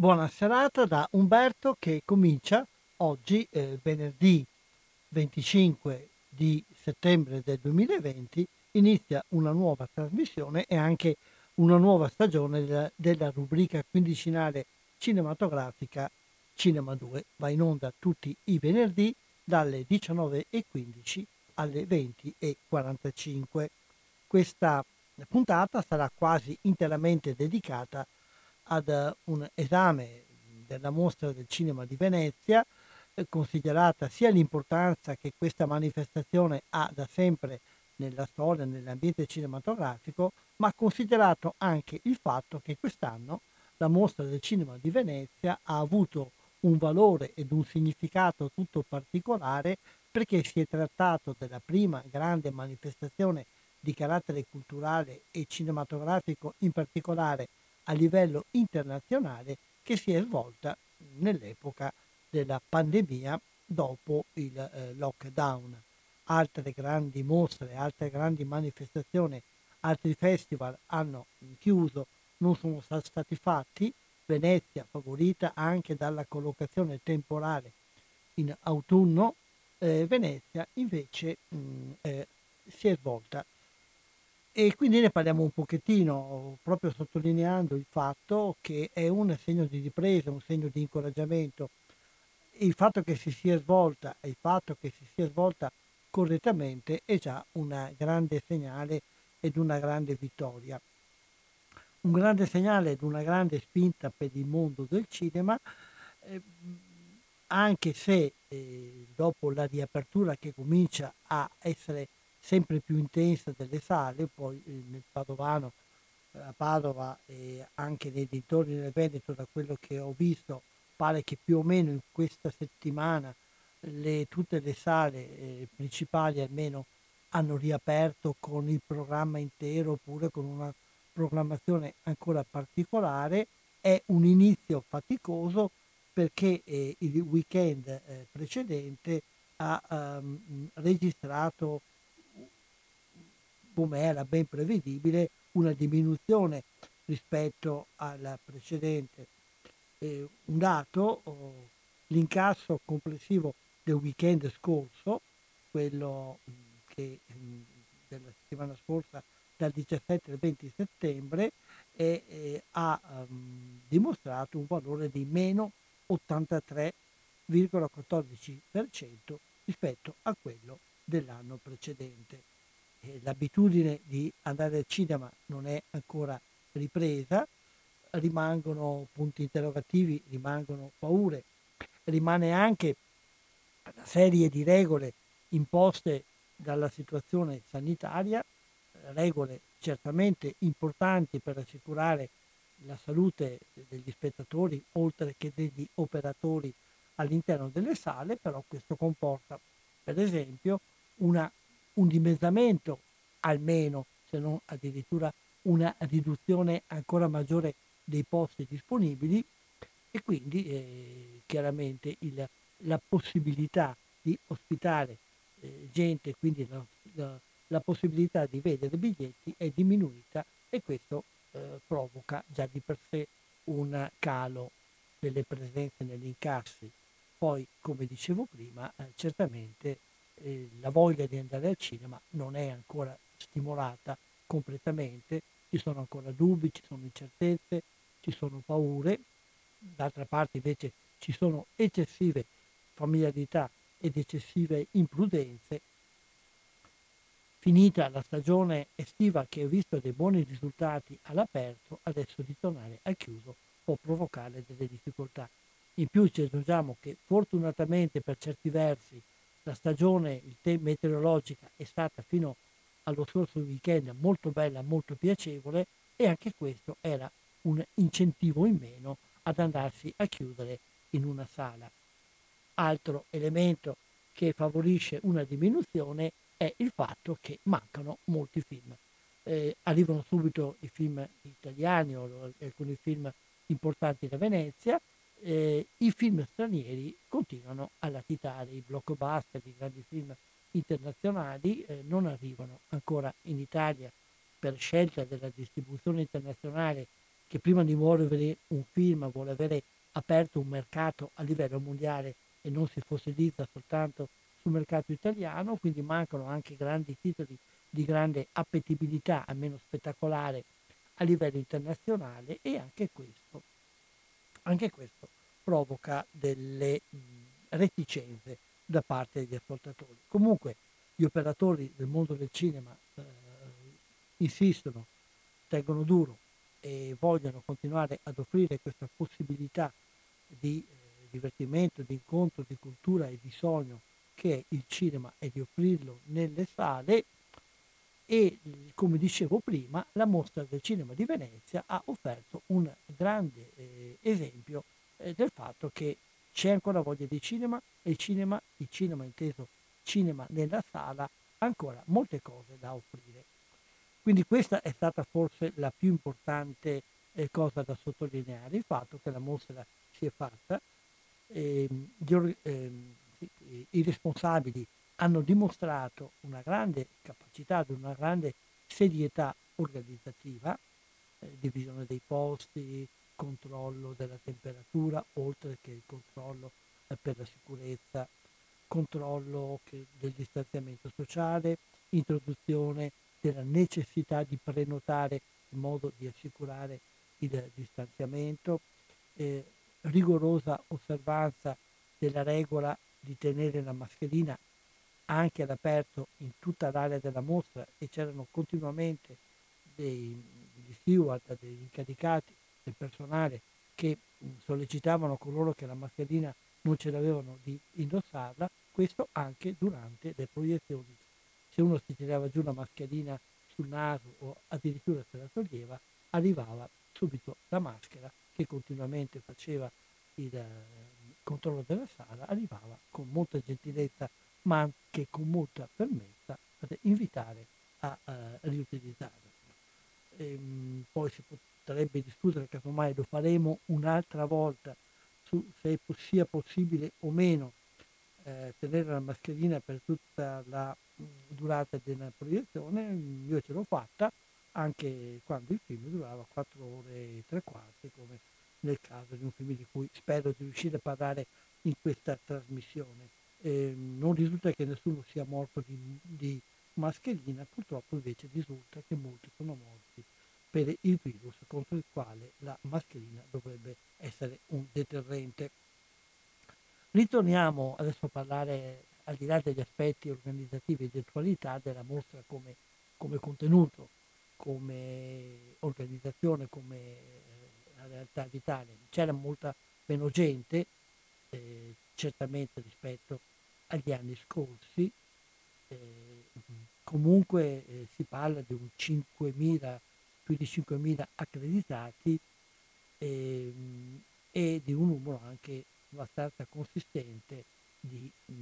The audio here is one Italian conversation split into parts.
Buona serata da Umberto che comincia oggi, eh, venerdì 25 di settembre del 2020 inizia una nuova trasmissione e anche una nuova stagione della, della rubrica quindicinale cinematografica Cinema 2. Va in onda tutti i venerdì dalle 19.15 alle 20.45. Questa puntata sarà quasi interamente dedicata ad un esame della mostra del cinema di Venezia considerata sia l'importanza che questa manifestazione ha da sempre nella storia, nell'ambiente cinematografico, ma considerato anche il fatto che quest'anno la mostra del cinema di Venezia ha avuto un valore ed un significato tutto particolare perché si è trattato della prima grande manifestazione di carattere culturale e cinematografico in particolare a livello internazionale che si è svolta nell'epoca della pandemia dopo il eh, lockdown. Altre grandi mostre, altre grandi manifestazioni, altri festival hanno chiuso, non sono stati fatti. Venezia, favorita anche dalla collocazione temporale in autunno, eh, Venezia invece mh, eh, si è svolta. E quindi ne parliamo un pochettino, proprio sottolineando il fatto che è un segno di ripresa, un segno di incoraggiamento il fatto che si sia svolta e il fatto che si sia svolta correttamente è già un grande segnale ed una grande vittoria. Un grande segnale ed una grande spinta per il mondo del cinema, eh, anche se eh, dopo la riapertura che comincia a essere sempre più intensa delle sale, poi eh, nel Padovano, a Padova e anche nei dintorni del Veneto, da quello che ho visto, pare che più o meno in questa settimana le, tutte le sale eh, principali almeno hanno riaperto con il programma intero oppure con una programmazione ancora particolare. È un inizio faticoso perché eh, il weekend eh, precedente ha um, registrato, come era ben prevedibile, una diminuzione rispetto al precedente eh, un dato, oh, l'incasso complessivo del weekend scorso, quello mh, che mh, della settimana scorsa dal 17 al 20 settembre, e, eh, ha um, dimostrato un valore di meno 83,14% rispetto a quello dell'anno precedente. Eh, l'abitudine di andare al cinema non è ancora ripresa, rimangono punti interrogativi, rimangono paure, rimane anche una serie di regole imposte dalla situazione sanitaria, regole certamente importanti per assicurare la salute degli spettatori oltre che degli operatori all'interno delle sale, però questo comporta per esempio una, un dimezzamento almeno, se non addirittura una riduzione ancora maggiore dei posti disponibili e quindi eh, chiaramente il, la possibilità di ospitare eh, gente, quindi la, la, la, possibilità di vedere biglietti è diminuita e questo eh, provoca già di per sé un calo delle presenze negli incassi. Poi, come dicevo prima, eh, certamente la voglia di andare al cinema non è ancora stimolata completamente, ci sono ancora dubbi, ci sono incertezze, ci sono paure, d'altra parte invece ci sono eccessive familiarità ed eccessive imprudenze. Finita la stagione estiva che ha visto dei buoni risultati all'aperto, adesso di tornare al chiuso può provocare delle difficoltà. In più ci aggiungiamo che fortunatamente per certi versi la stagione meteorologica è stata fino allo scorso weekend molto bella, molto piacevole e anche questo era un incentivo in meno ad andarsi a chiudere in una sala. Altro elemento che favorisce una diminuzione è il fatto che mancano molti film. Eh, arrivano subito i film italiani o alcuni film importanti da Venezia, eh, i film stranieri continuano a latitare, i blockbuster, i grandi film internazionali eh, non arrivano ancora in Italia per scelta della distribuzione internazionale che prima di muovere un film vuole avere aperto un mercato a livello mondiale e non si fossilizza soltanto sul mercato italiano, quindi mancano anche grandi titoli di grande appetibilità, almeno spettacolare, a livello internazionale e anche questo, anche questo provoca delle reticenze da parte degli ascoltatori. Comunque gli operatori del mondo del cinema eh, insistono, tengono duro e vogliono continuare ad offrire questa possibilità di eh, divertimento, di incontro, di cultura e di sogno che è il cinema e di offrirlo nelle sale e come dicevo prima la mostra del cinema di Venezia ha offerto un grande eh, esempio eh, del fatto che c'è ancora voglia di cinema e il cinema, il cinema inteso cinema nella sala, ha ancora molte cose da offrire. Quindi questa è stata forse la più importante eh, cosa da sottolineare, il fatto che la mostra si è fatta, eh, gli, eh, i responsabili hanno dimostrato una grande capacità, una grande serietà organizzativa, eh, divisione dei posti, controllo della temperatura, oltre che il controllo eh, per la sicurezza, controllo che, del distanziamento sociale, introduzione della necessità di prenotare in modo di assicurare il distanziamento, eh, rigorosa osservanza della regola di tenere la mascherina anche all'aperto in tutta l'area della mostra e c'erano continuamente dei, degli steward, degli incaricati del personale che sollecitavano coloro che la mascherina non ce l'avevano di indossarla, questo anche durante le proiezioni. Se uno si tirava giù la mascherina sul naso o addirittura se la toglieva, arrivava subito la maschera che continuamente faceva il eh, controllo della sala, arrivava con molta gentilezza ma anche con molta fermezza invitare a, a riutilizzarla. Ehm, poi si potrebbe discutere, casomai lo faremo un'altra volta, su se sia possibile o meno eh, tenere la mascherina per tutta la durata della proiezione. Io ce l'ho fatta anche quando il film durava 4 ore e 3 quarti, come nel caso di un film di cui spero di riuscire a parlare in questa trasmissione. Eh, non risulta che nessuno sia morto di, di mascherina, purtroppo invece risulta che molti sono morti per il virus contro il quale la mascherina dovrebbe essere un deterrente. Ritorniamo adesso a parlare, al di là degli aspetti organizzativi e di attualità, della mostra come, come contenuto, come organizzazione, come eh, realtà vitale. C'era molta meno gente, eh, certamente rispetto agli anni scorsi, eh, comunque eh, si parla di un 5.000 più di 5.000 accreditati e, ehm, e, di un numero anche abbastanza consistente di, mh,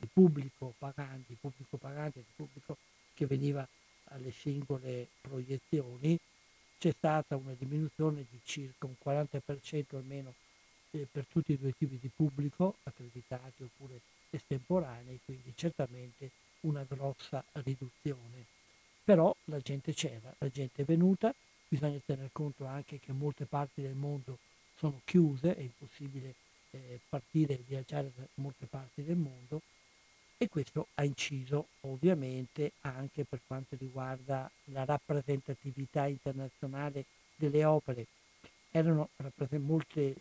di pubblico pagante, pubblico pagante, di pubblico che veniva alle singole proiezioni. C'è stata una diminuzione di circa un 40% almeno eh, per tutti i due tipi di pubblico, accreditati oppure estemporanei, quindi certamente una grossa riduzione. Però la gente c'era, la gente è venuta, bisogna tener conto anche che molte parti del mondo sono chiuse, è impossibile eh, partire e viaggiare da molte parti del mondo e questo ha inciso ovviamente anche per quanto riguarda la rappresentatività internazionale delle opere. Erano molte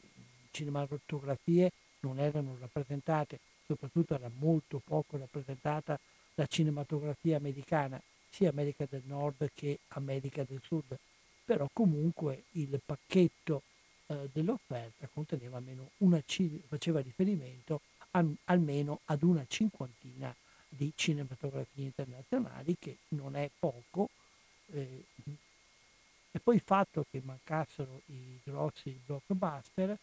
cinematografie non erano rappresentate, soprattutto era molto poco rappresentata la cinematografia americana, sia America del Nord che America del Sud, però comunque il pacchetto eh, dell'offerta conteneva almeno una, faceva riferimento a, almeno ad una cinquantina di cinematografie internazionali, che non è poco. Eh, e poi il fatto che mancassero i grossi blockbuster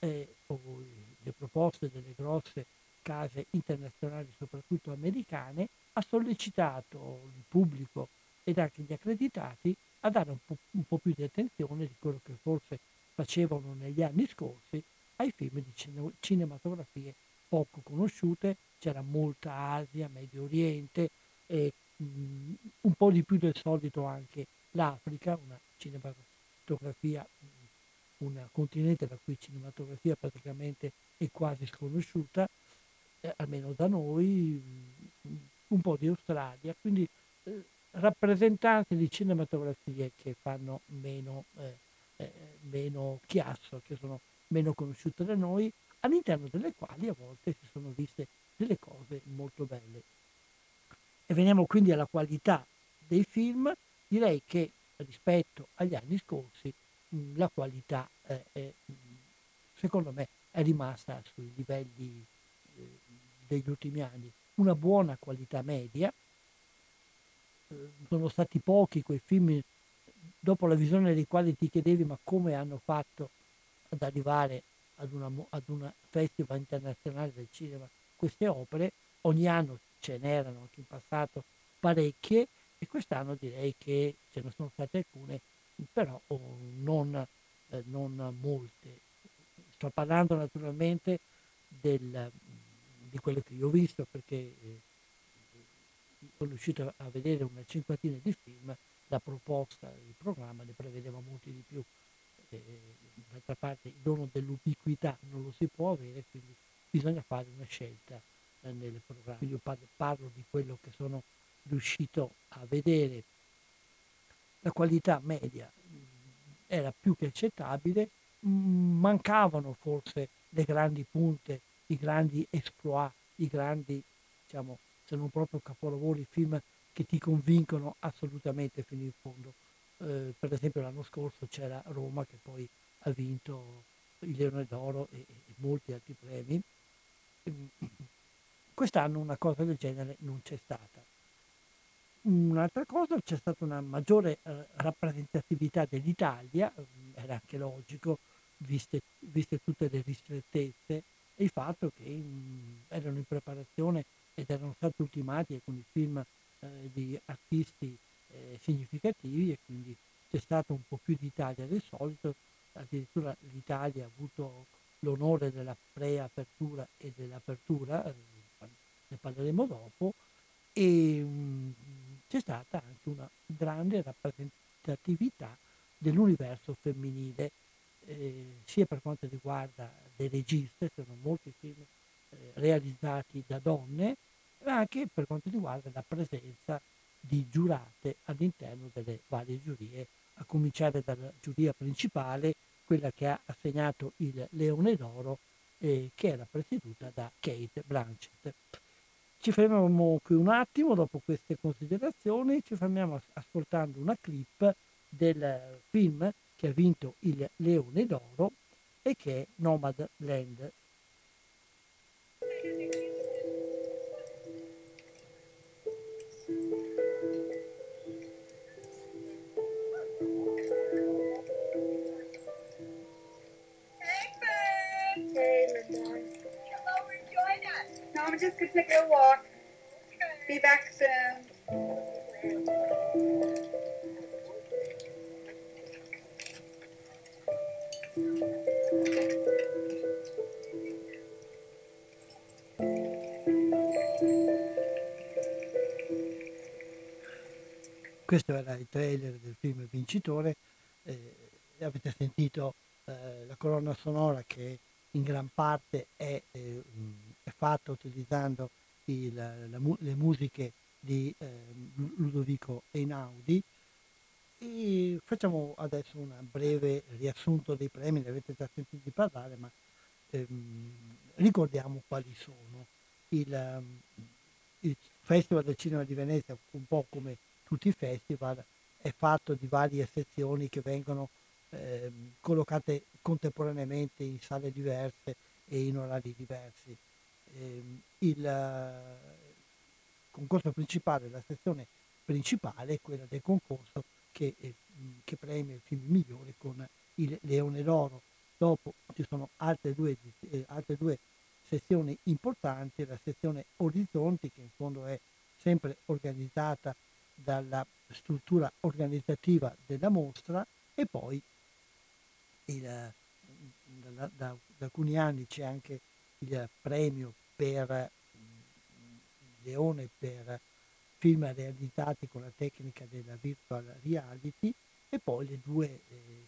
eh, le proposte delle grosse case internazionali, soprattutto americane, ha sollecitato il pubblico ed anche gli accreditati a dare un po', un po più di attenzione di quello che forse facevano negli anni scorsi ai film di cinematografie poco conosciute, c'era molta Asia, Medio Oriente e mh, mm, un po' di più del solito anche l'Africa, una cinematografia, un continente la cui cinematografia praticamente è quasi sconosciuta, eh, almeno da noi, mm, un po' di Australia, quindi eh, rappresentanti di cinematografie che fanno meno, eh, eh, meno chiasso, che sono meno conosciute da noi, all'interno delle quali a volte si sono viste delle cose molto belle. E veniamo quindi alla qualità dei film, direi che rispetto agli anni scorsi la qualità è, secondo me è rimasta sui livelli eh, degli ultimi anni, una buona qualità media, eh, sono stati pochi quei film dopo la visione dei quali ti chiedevi ma come hanno fatto ad arrivare ad una, ad una festival internazionale del cinema? Queste opere, ogni anno ce n'erano anche in passato parecchie e quest'anno direi che ce ne sono state alcune, però oh, non, eh, non, molte. Sto parlando naturalmente del, di quello che io ho visto perché eh, sono riuscito a vedere una cinquantina di film, la proposta, il programma ne prevedeva molti di più. Eh, d'altra parte il dono dell'ubiquità non lo si può avere, quindi bisogna fare una scelta eh, nel programma. Io parlo, parlo di quello che sono riuscito a vedere. La qualità media era più che accettabile, mancavano forse le grandi punte, i grandi exploit, i grandi, diciamo, se non proprio capolavori, film che ti convincono assolutamente fino in fondo. Eh, per esempio l'anno scorso c'era Roma che poi ha vinto il Leone d'Oro e, e molti altri premi. Ehm, quest'anno una cosa del genere non c'è stata. Un'altra cosa, c'è stata una maggiore eh, rappresentatività dell'Italia, mm, era anche logico, viste, viste tutte le ristrettezze, e il fatto che mh, mm, erano in preparazione ed erano stati ultimati alcuni film eh, di artisti eh, significativi e quindi c'è stato un po' più di Italia del solito, addirittura l'Italia ha avuto l'onore della preapertura e dell'apertura, eh, ne parleremo dopo, e mh, mm, c'è stata anche una grande rappresentatività dell'universo femminile, eh, sia per quanto riguarda le registe, sono molti film eh, realizzati da donne, ma anche per quanto riguarda la presenza di giurate all'interno delle varie giurie, a cominciare dalla giuria principale, quella che ha assegnato il Leone d'Oro, eh, che era presieduta da Kate Blanchett. Ci fermiamo qui un attimo dopo queste considerazioni, ci fermiamo ascoltando una clip del film che ha vinto il Leone d'Oro e che è Nomad Land just could take a walk. Be back soon. Questo era il trailer del film vincitore, eh, avete sentito eh, la colonna sonora che in gran parte è eh, è fatta utilizzando il, la, le musiche di ehm, Ludovico Einaudi. E facciamo adesso un breve riassunto dei premi, ne avete già sentito parlare, ma ehm, ricordiamo quali sono. Il, ehm, il Festival del Cinema di Venezia, un po' come tutti i festival, è fatto di varie sezioni che vengono eh, collocate contemporaneamente in sale diverse e in orari diversi. Eh, il concorso principale, la sezione principale è quella del concorso che, eh, che premia il film migliore con il Leone d'Oro. Dopo ci sono altre due, eh, altre due sezioni importanti, la sezione Orizzonti che in fondo è sempre organizzata dalla struttura organizzativa della mostra e poi il, da, da, da, alcuni anni c'è anche il premio per Leone per film realizzati con la tecnica della virtual reality e poi le due eh,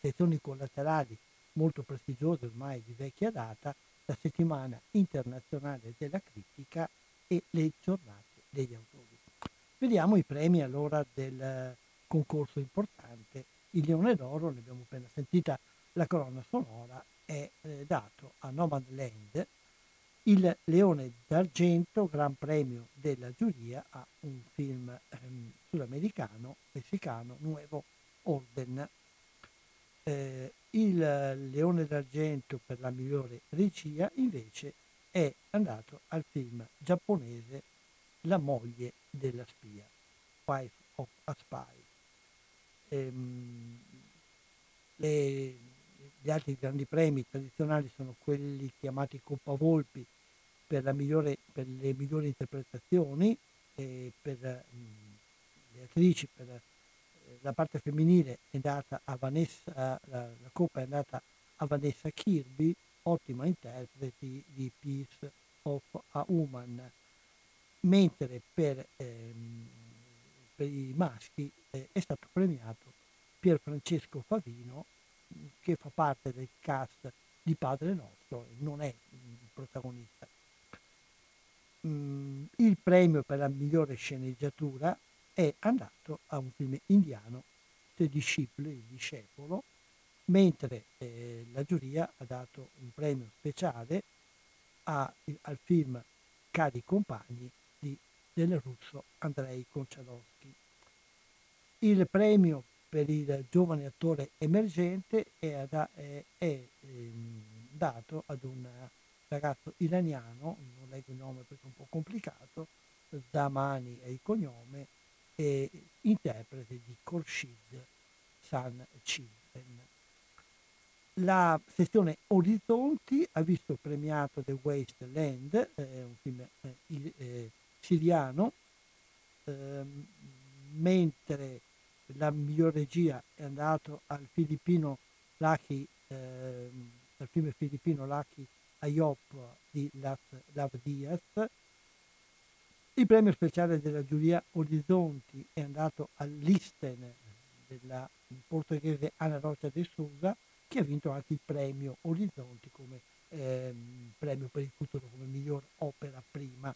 sezioni collaterali molto prestigiose ormai di vecchia data, la settimana internazionale della critica e le giornate degli autori. Vediamo i premi allora del concorso importante. Il Leone d'Oro, ne abbiamo appena sentita la colonna sonora, è eh, dato a Nomadland, il Leone d'Argento, Gran Premio della giuria, a un film ehm, sudamericano, messicano, Nuevo Orden. Eh, il Leone d'Argento per la migliore regia invece è andato al film giapponese La moglie della spia, Wife of a Spy. Ehm, gli altri grandi premi tradizionali sono quelli chiamati Coppa Volpi per, migliore, per le migliori interpretazioni, per mm, le attrici, per eh, la parte femminile è andata a Vanessa, la, la coppa è andata a Vanessa Kirby, ottima interprete di Peace of a Woman, mentre per, ehm, per i maschi eh, è stato premiato Pier Francesco Favino che fa parte del cast di Padre Nostro, non è il protagonista. Mm, il premio per la migliore sceneggiatura è andato a un film indiano, The Disciple, il discepolo, mentre eh, la giuria ha dato un premio speciale a, al film Cari compagni di, del russo Andrei Konchalowski. Il premio per il giovane attore emergente è, è, è, è ehm, dato ad un ragazzo iraniano, non leggo il nome perché è un po' complicato, Zamani è il cognome, e interprete di Khorshid San Children. La sezione Orizzonti ha visto premiato The Wasteland, eh, un film eh, eh, siriano, ehm, mentre la miglior regia è andato al filippino Lucky, eh, al film filippino Lucky Ayop di Lav Diaz. Il premio speciale della giuria Orizzonti è andato all'Isten della portoghese Ana Rocha de Souza, che ha vinto anche il premio Orizzonti come ehm, premio per il futuro come miglior opera prima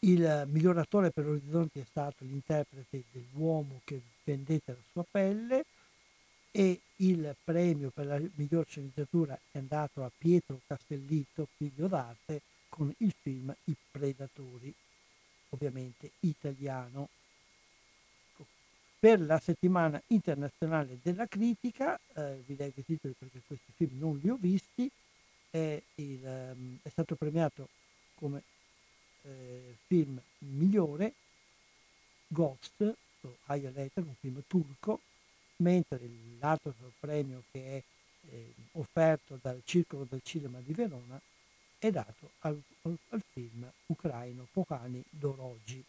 il miglior attore per Orizzonti è stato l'interprete dell'uomo che vendette la sua pelle e il premio per la miglior sceneggiatura è andato a Pietro Castellitto, figlio d'arte, con il film I Predatori, ovviamente italiano. Per la settimana internazionale della critica, eh, vi leggo i titoli perché questi film non li ho visti, è, il, um, è stato premiato come eh, film migliore, Ghost, o Higher Letter, un film turco, mentre l'altro premio che è eh, offerto dal Circolo del Cinema di Verona è dato al, al film ucraino Pokani Dorogi.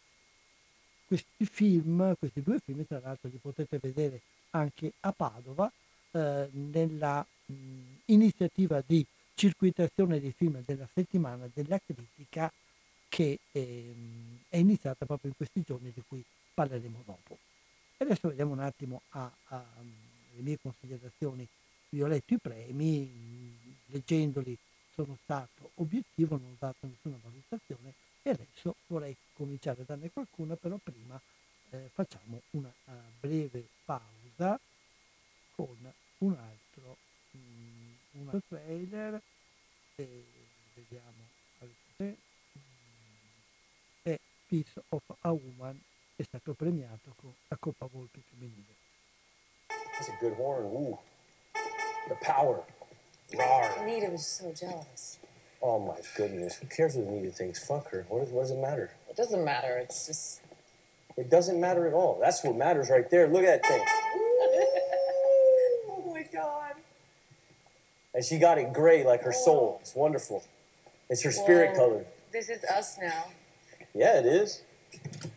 Questi film, questi due film, tra l'altro li potete vedere anche a Padova eh, nella mh, iniziativa di circuitazione dei film della settimana della critica che ehm, è iniziata proprio in questi giorni di cui parleremo dopo. E adesso vediamo un attimo a, a, le mie considerazioni. Vi ho letto i premi, leggendoli sono stato obiettivo, non ho dato nessuna valutazione e adesso vorrei cominciare a darne qualcuna, però prima eh, facciamo una uh, breve pausa con un altro, um, un altro trailer e vediamo se è Piece of a Woman è stato premiato con la Coppa Volpi femminile. That's a good horn. Ooh. The power. Rawr. Anita was so jealous. Oh my goodness. Who cares what Anita thinks? Fuck her. What, does, what does it matter? It doesn't matter. It's just. It doesn't matter at all. That's what matters right there. Look at that thing. oh my god. And she got it gray like her oh. soul. It's wonderful. It's her spirit Whoa. color. This is us now. Yeah, it is.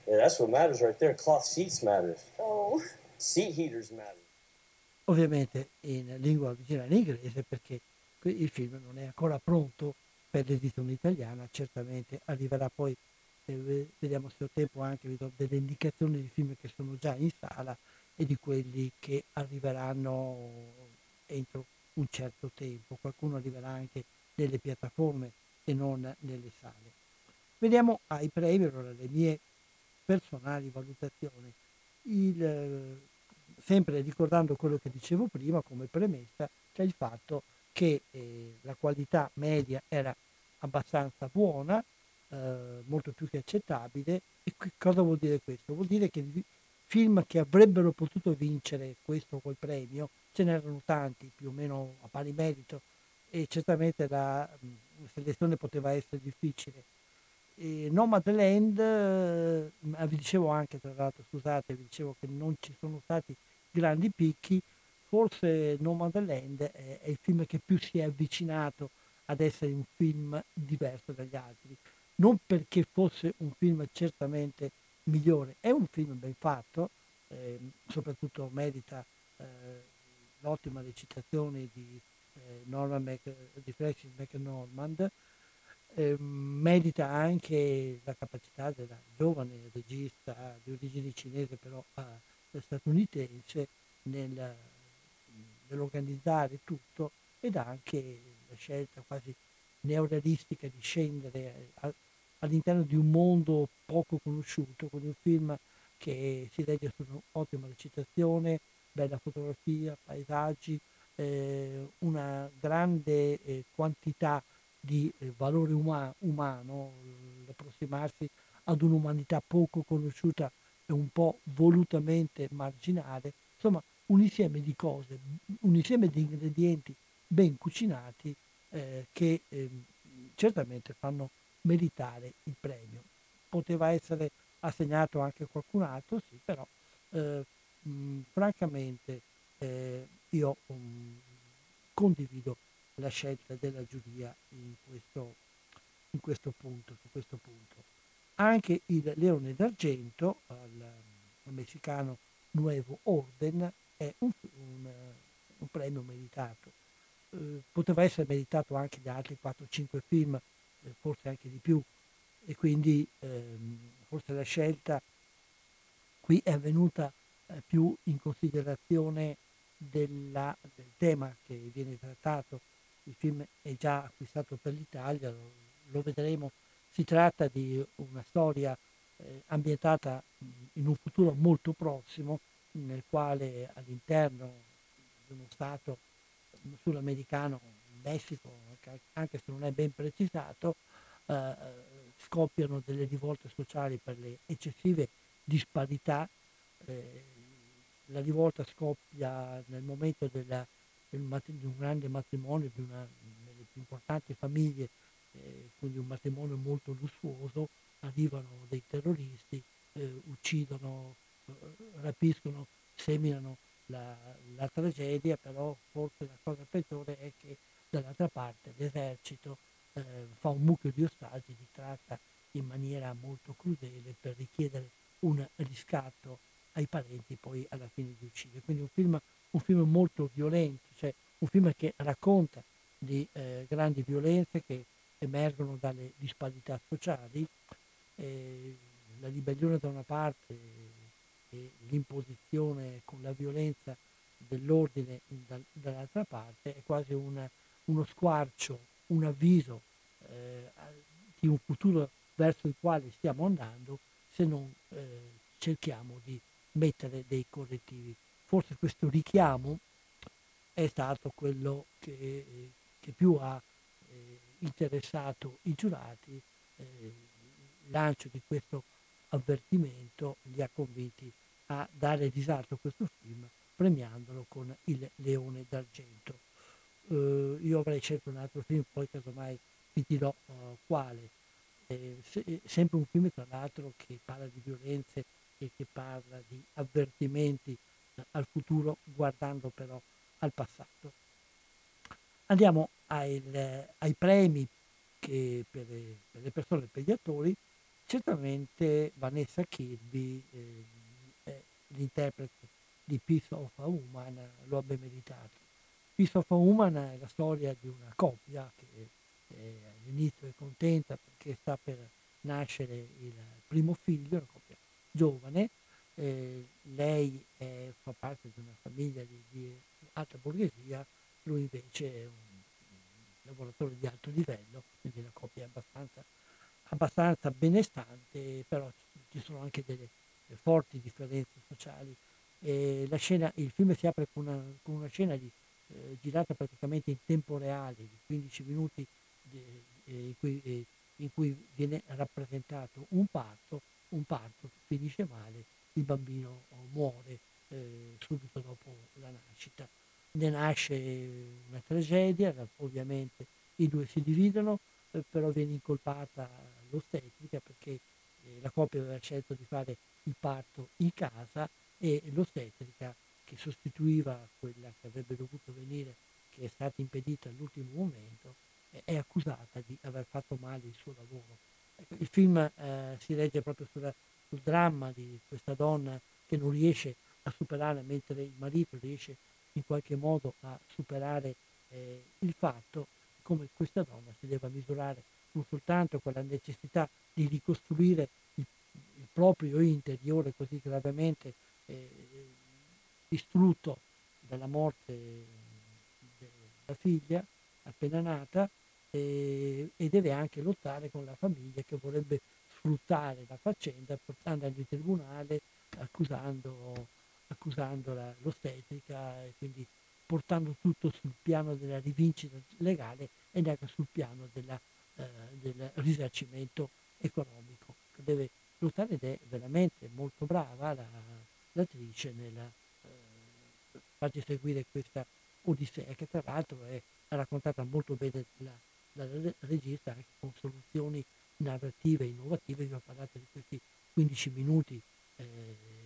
Yeah, that's what matters right there. Cloth seats matter. Oh. Seat heaters matter. Ovviamente in lingua originale inglese perché il film non è ancora pronto per l'edizione italiana, certamente arriverà poi, eh, ve- vediamo se ho tempo anche, vi do delle indicazioni di film che sono già in sala e di quelli che arriveranno entro un certo tempo, qualcuno arriverà anche nelle piattaforme e non nelle sale. Vediamo ai premi, allora le mie personali valutazioni. Il, eh, sempre ricordando quello che dicevo prima come premessa, c'è il fatto che eh, la qualità media era abbastanza buona, eh, molto più che accettabile. E qui- cosa vuol dire questo? Vuol dire che film che avrebbero potuto vincere questo o quel premio, ce n'erano tanti, più o meno a pari merito, e certamente la mh, selezione poteva essere difficile. E Nomadland, eh, vi dicevo anche tra l'altro, scusate, vi dicevo che non ci sono stati grandi picchi, forse Nomadland è, è il film che più si è avvicinato ad essere un film diverso dagli altri. Non perché fosse un film certamente migliore, è un film ben fatto, eh, soprattutto merita eh, l'ottima recitazione di, eh, Mac- di Francis McNormand, eh, merita anche la capacità della giovane regista di origine cinese però eh, statunitense nel, nell'organizzare tutto ed anche la scelta quasi neorealistica di scendere a- all'interno di un mondo poco conosciuto con un film che si regge su un'ottima recitazione, bella fotografia, paesaggi, eh, una grande eh, quantità di eh, valore uma- umano, l'approssimarsi ad un'umanità poco conosciuta e un po' volutamente marginale, insomma un insieme di cose, un insieme di ingredienti ben cucinati eh, che ehm, certamente fanno meritare il premio. Poteva essere assegnato anche a qualcun altro, sì, però eh, mh, francamente eh, io mh, condivido la scelta della giuria in questo, in questo punto, su questo punto. Anche il Leone d'Argento al, messicano Nuevo Orden è un, un, un premio meritato. Eh, poteva essere meritato anche da altri 4-5 film, eh, forse anche di più, e quindi ehm, forse la scelta qui è avvenuta eh, più in considerazione della- del tema che viene trattato. Il film è già acquistato per l'Italia, lo, lo vedremo. Si tratta di una storia eh, ambientata in un futuro molto prossimo, nel quale all'interno di uno Stato sudamericano, Messico, anche- anche se non è ben precisato, eh, eh, scoppiano delle rivolte sociali per le eccessive disparità. eh, la rivolta scoppia nel momento della- di un grande matrimonio, di una delle più importanti famiglie, eh, quindi un matrimonio molto lussuoso, arrivano dei terroristi, eh, uccidono, eh, rapiscono, seminano la, la tragedia, però forse la cosa peggiore è che dall'altra parte l'esercito eh, fa un mucchio di ostaggi, li tratta in maniera molto crudele per richiedere un riscatto ai parenti poi alla fine di uccidere. Quindi un film, un film molto violento, cioè un film che racconta di eh, grandi violenze che emergono dalle disparità sociali, eh, la ribellione da una parte e l'imposizione con la violenza dell'ordine dal- dall'altra parte, è quasi una- uno squarcio, un avviso eh, di un futuro verso il quale stiamo andando se non eh, cerchiamo di mettere dei correttivi. Forse questo richiamo è stato quello che, che più ha eh, interessato i giurati, eh, il lancio di questo avvertimento li ha convinti a dare risalto a questo film premiandolo con il Leone d'Argento. Eh, io avrei scelto un altro film, poi casomai vi dirò uh, quale. Eh, se, sempre un film tra l'altro che parla di violenze e che parla di avvertimenti al futuro guardando però al passato. Andiamo ai, ai premi che per, le, per le persone, per gli attori, certamente Vanessa Kirby, eh, l'interprete di Peace of a Woman, lo abbia meritato. Peace of a Woman è la storia di una coppia che eh, all'inizio è contenta perché sta per nascere il primo figlio, una coppia giovane, eh, lei è, fa parte di una famiglia di, di, alta borghesia, lui invece è un, lavoratore di alto livello, quindi la coppia è abbastanza, abbastanza benestante, però ci sono anche delle forti differenze sociali. scena, il film si apre con una, con una scena di, eh, girata praticamente in tempo reale, di 15 minuti in cui, eh, in cui viene rappresentato un parto, un parto che finisce male, il bambino muore eh, subito dopo la nascita. Ne nasce una tragedia, ovviamente i due si dividono, eh, però viene incolpata l'ostetrica perché eh, la coppia aveva scelto di fare il parto in casa e l'ostetrica che sostituiva quella che avrebbe dovuto venire, che è stata impedita all'ultimo momento, è accusata di aver fatto male il suo lavoro. Ecco, il film eh, si regge proprio sulla, sul dramma di questa donna che non riesce a superare, mentre il marito riesce in qualche modo a superare eh, il fatto, come questa donna si deve misurare non soltanto con la necessità di ricostruire il, il proprio interiore così gravemente eh, distrutto dalla morte della figlia appena nata, e, e deve anche lottare con la famiglia che vorrebbe sfruttare la faccenda portandola in tribunale accusando, accusando la, l'ostetrica e quindi portando tutto sul piano della rivincita legale e neanche sul piano della, eh, del risarcimento economico. Deve lottare ed è veramente molto brava la, l'attrice nel eh, farci seguire questa odissea che tra l'altro è raccontata molto bene dalla, dal regista anche con soluzioni narrative innovative. Vi ho parlato di questi 15 minuti eh,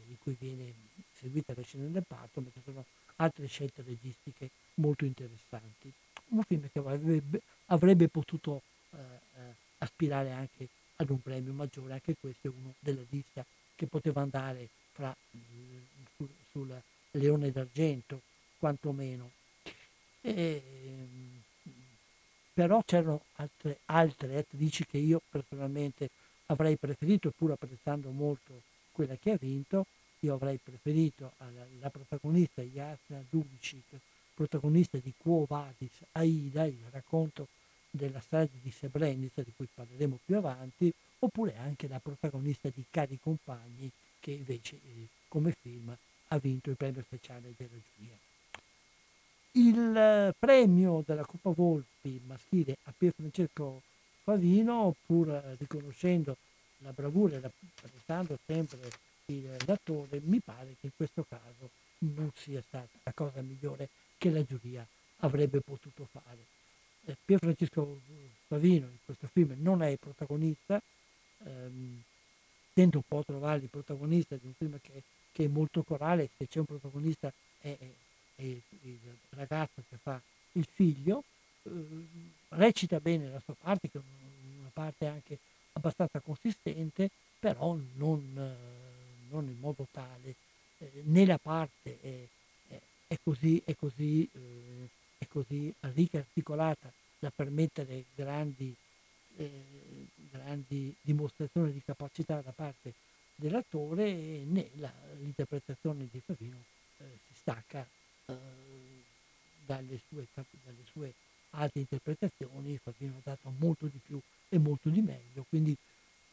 in cui viene seguita la scena del parto, ma ci sono altre scelte registiche molto interessanti. Un film che avrebbe, avrebbe potuto eh, eh, aspirare anche ad un premio maggiore, anche questo è uno della lista che poteva andare fra, sul, sul Leone d'Argento, quantomeno. E, però c'erano altre, altre attrici che io personalmente avrei preferito, pur apprezzando molto quella che ha vinto, io avrei preferito alla, la protagonista Jasna Dubicic, protagonista di Quo Vadis Aida, il racconto della strage di Srebrenica, di cui parleremo più avanti, oppure anche la protagonista di Cari Compagni, che invece eh, come film ha vinto il premio speciale della giuria. Il premio della Coppa Volpi maschile a Pier Francesco Favino, pur riconoscendo la bravura e apprezzando sempre l'attore, mi pare che in questo caso non sia stata la cosa migliore che la giuria avrebbe potuto fare. Eh, Pier Francesco Favino in questo film non è il protagonista, ehm, tento un po' a trovare il protagonista di un film che, che è molto corale, se c'è un protagonista è il, il ragazzo che fa il figlio, eh, recita bene la sua parte, che è una parte anche abbastanza consistente, però non, eh, non in modo tale, eh, né la parte è, è, così, è così, eh, è così ricca e articolata da permettere grandi, eh, grandi dimostrazioni di capacità da parte dell'attore né la, l'interpretazione di Favino eh, si stacca eh, dalle, sue, dalle sue altre interpretazioni, Favino ha dato molto di più e molto di meglio, quindi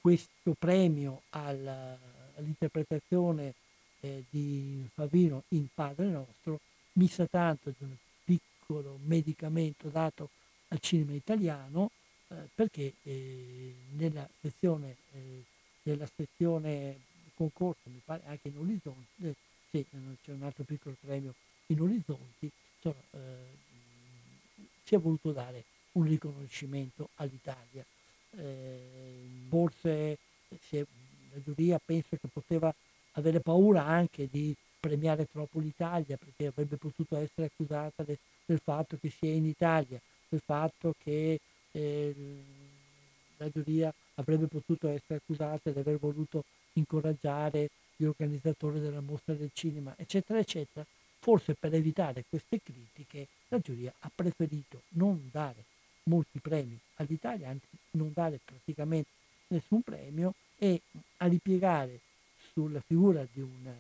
questo premio all'interpretazione eh, di Favino in Padre Nostro mi sa tanto di un piccolo medicamento dato al cinema italiano eh, perché eh, nella sezione, eh, nella sezione concorso, mi pare anche in Orizzonti, eh, sì, c'è un altro piccolo premio in Orizzonti, insomma, eh, si è voluto dare un riconoscimento all'Italia. forse è, la giuria penso che poteva avere paura anche di premiare troppo l'Italia perché avrebbe potuto essere accusata de, del fatto che si è in Italia, del fatto che eh, la giuria avrebbe potuto essere accusata di aver voluto incoraggiare gli organizzatori della mostra del cinema, eccetera, eccetera. Forse per evitare queste critiche la giuria ha preferito non dare molti premi all'Italia, anzi non dare praticamente nessun premio e a ripiegare sulla figura di un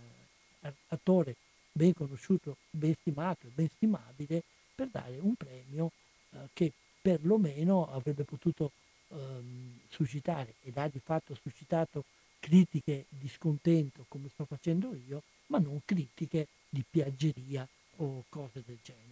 uh, attore ben conosciuto, ben stimato e ben stimabile per dare un premio uh, che perlomeno avrebbe potuto um, suscitare ed ha di fatto suscitato critiche di scontento come sto facendo io, ma non critiche di piaggeria o cose del genere.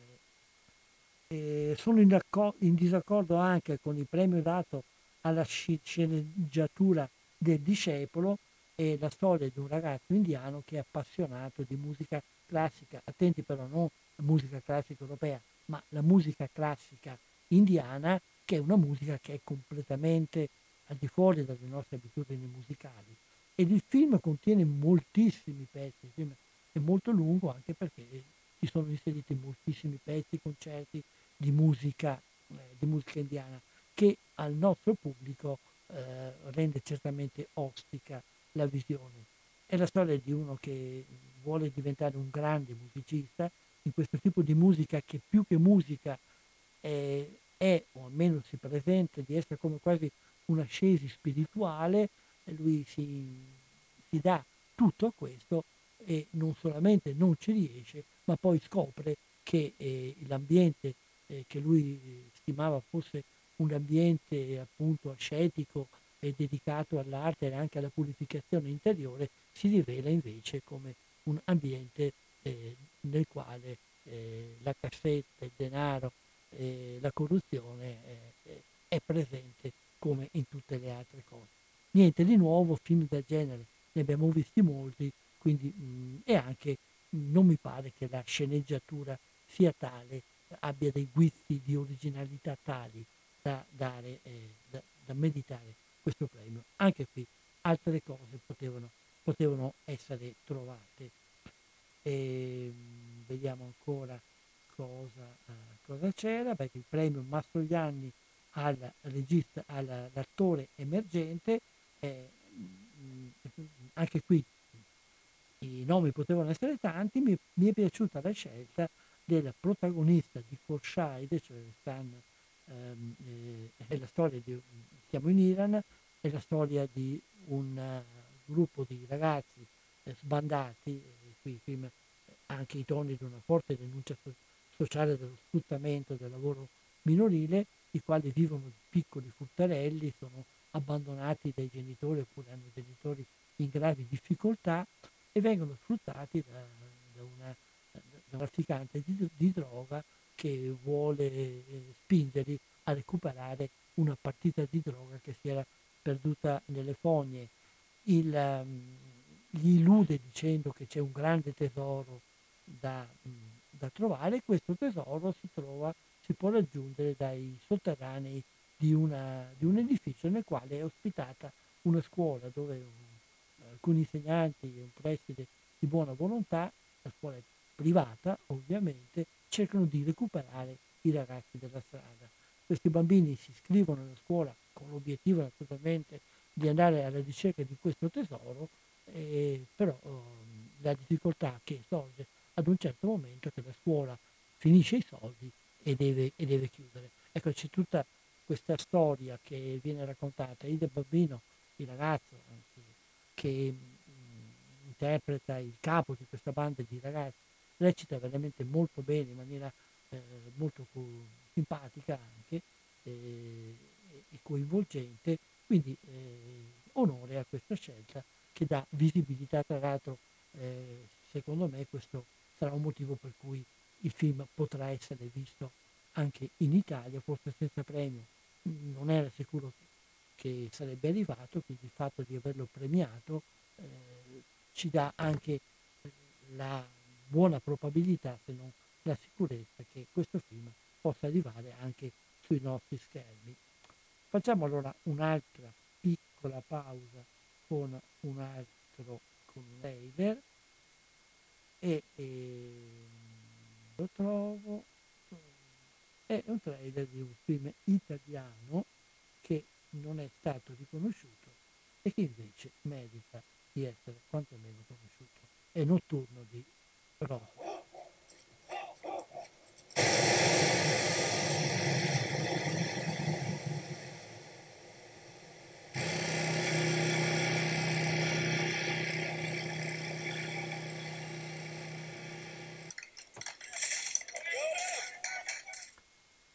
E sono in, accor- in, disaccordo anche con il premio dato alla sceneggiatura del discepolo e la storia di un ragazzo indiano che è appassionato di musica classica, attenti però non la musica classica europea, ma la musica classica indiana, che è una musica che è completamente al di fuori dalle nostre abitudini musicali. Ed il film contiene moltissimi pezzi, è molto lungo anche perché ci sono inseriti moltissimi pezzi, concerti di musica, eh, di musica indiana, che al nostro pubblico eh, rende certamente ostica la visione. È la storia di uno che vuole diventare un grande musicista in questo tipo di musica che più che musica è, è o almeno si presenta di essere come quasi un'ascesi spirituale, lui si, si dà tutto a questo e non solamente non ci riesce, ma poi scopre che eh, l'ambiente eh, che lui stimava fosse un ambiente appunto ascetico e dedicato all'arte e anche alla purificazione interiore, si rivela invece come un ambiente eh, nel quale eh, la cassetta, il denaro, eh, la corruzione eh, è presente come in tutte le altre cose. Niente di nuovo, film del genere ne abbiamo visti molti, quindi mh, e anche mh, non mi pare che la sceneggiatura sia tale, abbia dei guizzi di originalità tali da, dare, eh, da, da meditare questo premio. Anche qui altre cose potevano, potevano essere trovate. E, vediamo ancora cosa, uh, cosa c'era, perché il premio Mastroianni al regista, all'attore emergente, eh, anche qui i nomi potevano essere tanti, mi, mi, è piaciuta la scelta del protagonista di Korshaide, cioè Stan, ehm, eh, è la storia di, siamo in Iran, è la storia di un uh, gruppo di ragazzi eh, sbandati, eh, qui film anche i toni di una forte denuncia so- sociale dello sfruttamento del lavoro minorile, i quali vivono di piccoli furtarelli, sono abbandonati dai genitori oppure hanno genitori in gravi difficoltà e vengono sfruttati da, da una trafficante di, di, droga che vuole eh, spingerli a recuperare una partita di droga che si era perduta nelle fogne. Il, um, gli illude dicendo che c'è un grande tesoro da, um, da trovare e questo tesoro si trova si può raggiungere dai sotterranei di, una, di un edificio nel quale è ospitata una scuola dove un, alcuni insegnanti e un preside di buona volontà, la scuola è privata ovviamente, cercano di recuperare i ragazzi della strada. Questi bambini si iscrivono alla scuola con l'obiettivo naturalmente di andare alla ricerca di questo tesoro, eh, però eh, la difficoltà che sorge ad un certo momento è che la scuola finisce i soldi e deve, e deve chiudere. Ecco, c'è tutta questa storia che viene raccontata, il bambino, il ragazzo, anzi, che interpreta il capo di questa banda di ragazzi, recita veramente molto bene, in maniera eh, molto simpatica anche eh, e coinvolgente, quindi eh, onore a questa scelta che dà visibilità, tra l'altro eh, secondo me questo sarà un motivo per cui il film potrà essere visto anche in Italia, forse senza premio, non era sicuro che sarebbe arrivato, quindi il fatto di averlo premiato eh, ci dà anche la buona probabilità, se non la sicurezza, che questo film possa arrivare anche sui nostri schermi. Facciamo allora un'altra piccola pausa con un altro con un trailer e, e lo trovo è un trailer di un film italiano che non è stato riconosciuto e che invece merita di essere quantomeno conosciuto. È Notturno di Rojo.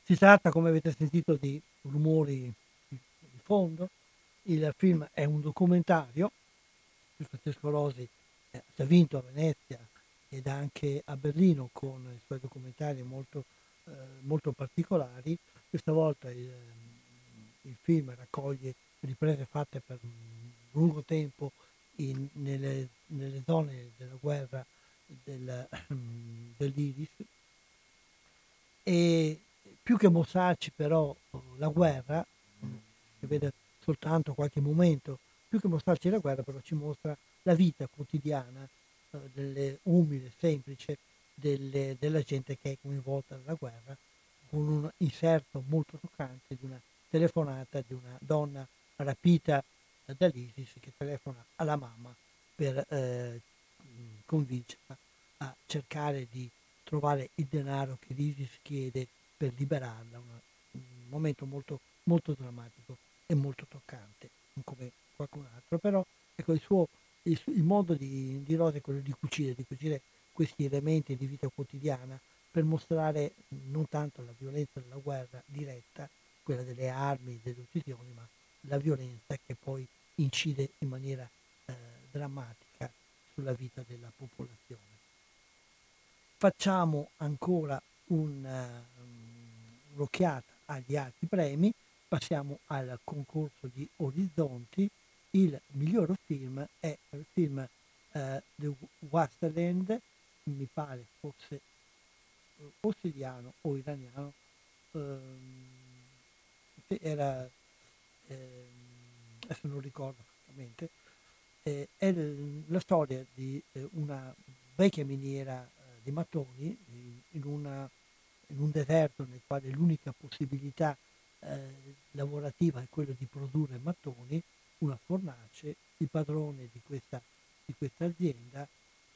Si tratta, come avete sentito, di rumori di fondo. Il film è un documentario. Francesco Rosi ha già vinto a Venezia ed anche a Berlino con i suoi documentari molto, eh, molto particolari. Questa volta il, il, film raccoglie riprese fatte per un lungo tempo in, nelle, nelle, zone della guerra del, dell'Iris e più che mostrarci però la guerra, che vede soltanto qualche momento, più che mostrarci la guerra però ci mostra la vita quotidiana, eh, delle, umile, semplice, delle, della gente che è coinvolta nella guerra, con un inserto molto toccante di una telefonata di una donna rapita dall'ISIS che telefona alla mamma per eh, convincerla a cercare di trovare il denaro che l'ISIS chiede per liberarla, una, un momento molto, molto drammatico e molto toccante, come qualcun altro, però ecco, il, suo, il, il modo di, di Rosa è quello di cucire, di cucire questi elementi di vita quotidiana per mostrare non tanto la violenza della guerra diretta, quella delle armi, delle uccisioni, ma la violenza che poi incide in maniera eh, drammatica sulla vita della popolazione. Facciamo ancora un, uh, un'occhiata agli altri premi, passiamo al concorso di Orizzonti. Il miglior film è il film uh, The Wasteland, mi pare fosse o siriano o iraniano, ehm, era, eh, adesso non ricordo esattamente, eh, è la storia di eh, una vecchia miniera eh, di mattoni in, in, una, in, un deserto nel quale l'unica possibilità eh, lavorativa è quella di produrre mattoni, una fornace, il padrone di questa, di questa azienda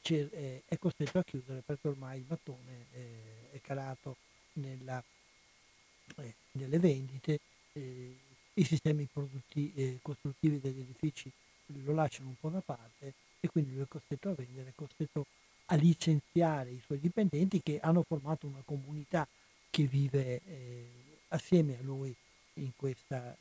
eh, è costretto a chiudere perché ormai il mattone eh, è calato nella, eh, nelle vendite, eh, i sistemi eh, costruttivi degli edifici lo lasciano un po' da parte e quindi lui è costretto a vendere, è costretto a licenziare i suoi dipendenti che hanno formato una comunità che vive eh, assieme a lui in questa,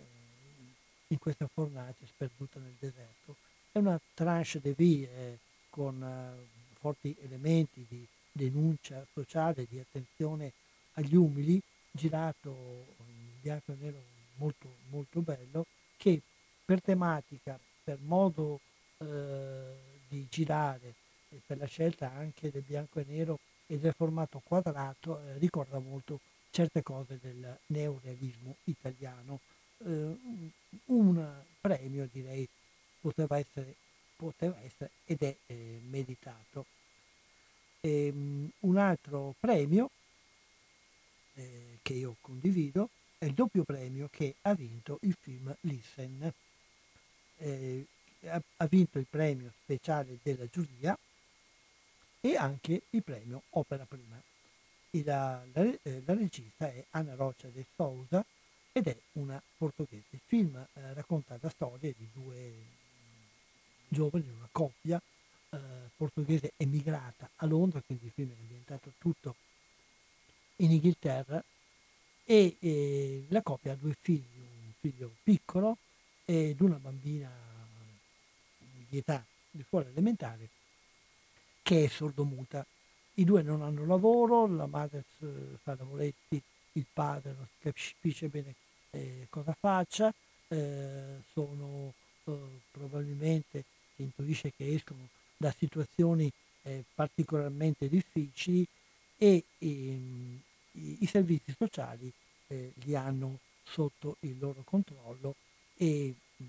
in questa fornace sperduta nel deserto. È una tranche de vie con uh, forti elementi di denuncia sociale, di attenzione agli umili, girato in bianco e nero molto, molto bello, che per tematica, per modo eh, di girare per la scelta anche del bianco e nero e del formato quadrato, eh, ricorda molto certe cose del neorealismo italiano. Eh, un premio direi poteva essere poteva essere ed è eh, meditato. E, um, un altro premio eh, che io condivido è il doppio premio che ha vinto il film Listen. Eh, ha vinto il premio speciale della giuria e anche il premio Opera Prima. E la, la, eh, la, regista è Anna Rocha de Souza ed è una portoghese. Il film eh, racconta la storia di due giovani, una coppia eh, portoghese emigrata a Londra, quindi il film è ambientato tutto in Inghilterra e eh, la coppia ha due figli, un figlio piccolo ed una bambina di età di scuola elementare che è sordomuta. I due non hanno lavoro, la madre s- fa lavoretti, il padre non si capisce bene eh, cosa faccia, eh, sono eh, probabilmente, si intuisce che escono da situazioni eh, particolarmente difficili e ehm, i, i servizi sociali eh, li hanno sotto il loro controllo e mh,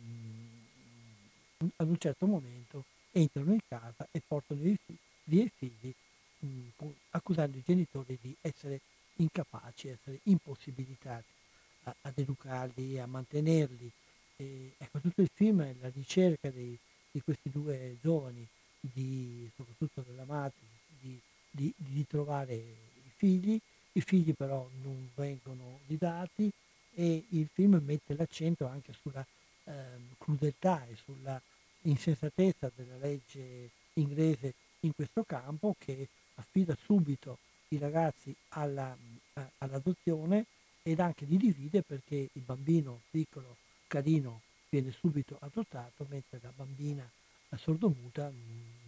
ad un certo momento entrano in casa e portano via i figli pu- accusando i genitori di essere incapaci, essere impossibilitati a- ad educarli, a mantenerli. E, ecco, tutto il film è la ricerca dei- di questi due giovani, di, soprattutto della madre, di, di, di ritrovare i figli. I figli però non vengono ridati e il film mette l'accento anche sulla ehm, crudeltà e sulla insensatezza della legge inglese in questo campo che affida subito i ragazzi alla, a- all'adozione ed anche li divide perché il bambino piccolo, carino, viene subito adottato mentre la bambina eh, sordomuta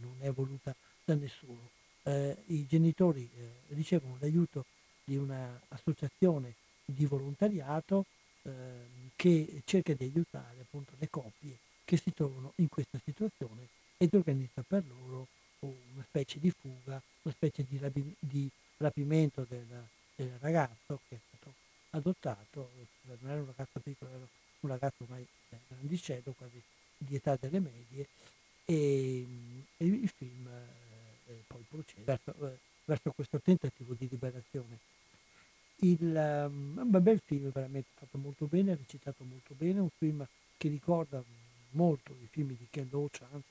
non è voluta da nessuno. Eh, I genitori eh, ricevono l'aiuto di un'associazione di volontariato ehm, che cerca di aiutare appunto le coppie che si trovano in questa situazione ed organizza per loro una specie di fuga, una specie di, rapi- di rapimento del, del ragazzo che è stato adottato, non era un ragazzo piccolo, era un ragazzo ormai eh, grandicello, quasi di età delle medie, e, e il film eh, eh, poi procede verso, eh, verso questo tentativo di liberazione. Il, um, un bel film, veramente fatto molto bene, recitato molto bene, un film che ricorda molto i film di Ken Loach, anzi,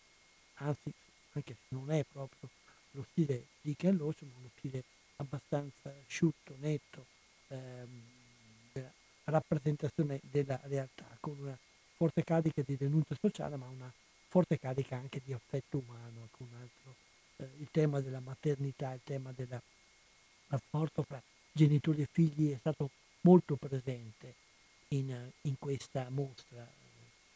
anzi anche se non è proprio lo stile di Ken Loach, ma uno stile abbastanza asciutto, netto, ehm, della rappresentazione della realtà, con una forte carica di denuncia sociale, ma una forte carica anche di affetto umano, con altro, eh, il tema della maternità, il tema del rapporto fra genitori e figli è stato molto presente in, in questa mostra.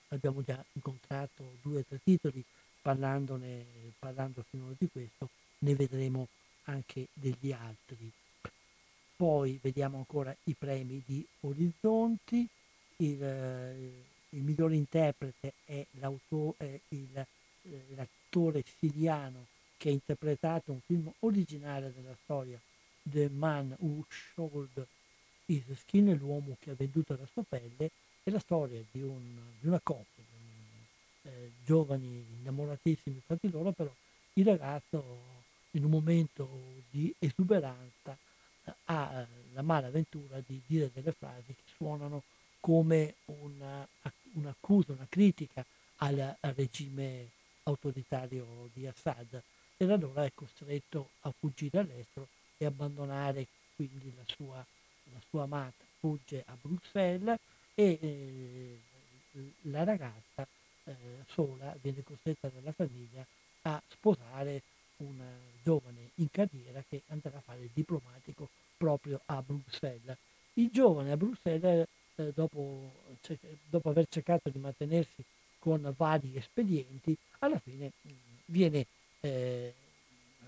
Abbiamo già incontrato due o tre titoli parlandone, parlando finora di questo, ne vedremo anche degli altri. Poi vediamo ancora i premi di Orizzonti, il, eh, il miglior interprete è, è il, eh, l'attore siriano che ha interpretato un film originale della storia The Man Who Sold His Skin, l'uomo che ha venduto la sua pelle, è la storia di, un, di una coppia, di eh, giovani innamoratissimi tra di loro, però il ragazzo in un momento di esuberanza eh, ha la malavventura di dire delle frasi che suonano come una, un'accusa, una critica al, al regime autoritario di Assad e allora è costretto a fuggire all'estero e abbandonare quindi la sua, la sua amata. Fugge a Bruxelles e eh, la ragazza eh, sola viene costretta dalla famiglia a sposare un giovane in carriera che andrà a fare il diplomatico proprio a Bruxelles. Il giovane a Bruxelles, eh, dopo, dopo, aver cercato di mantenersi con vari espedienti, alla fine mh, viene eh,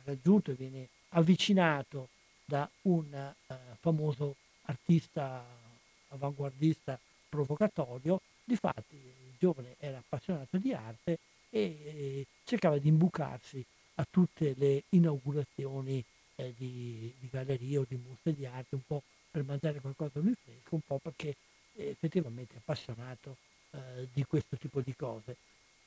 raggiunto e viene avvicinato da un uh, famoso artista avanguardista provocatorio. Difatti il giovane era appassionato di arte e, e cercava di imbucarsi a tutte le inaugurazioni eh, di, di, gallerie o di mostre di arte, un po' per mangiare qualcosa di fresco, un po' perché eh, effettivamente è appassionato eh, di questo tipo di cose.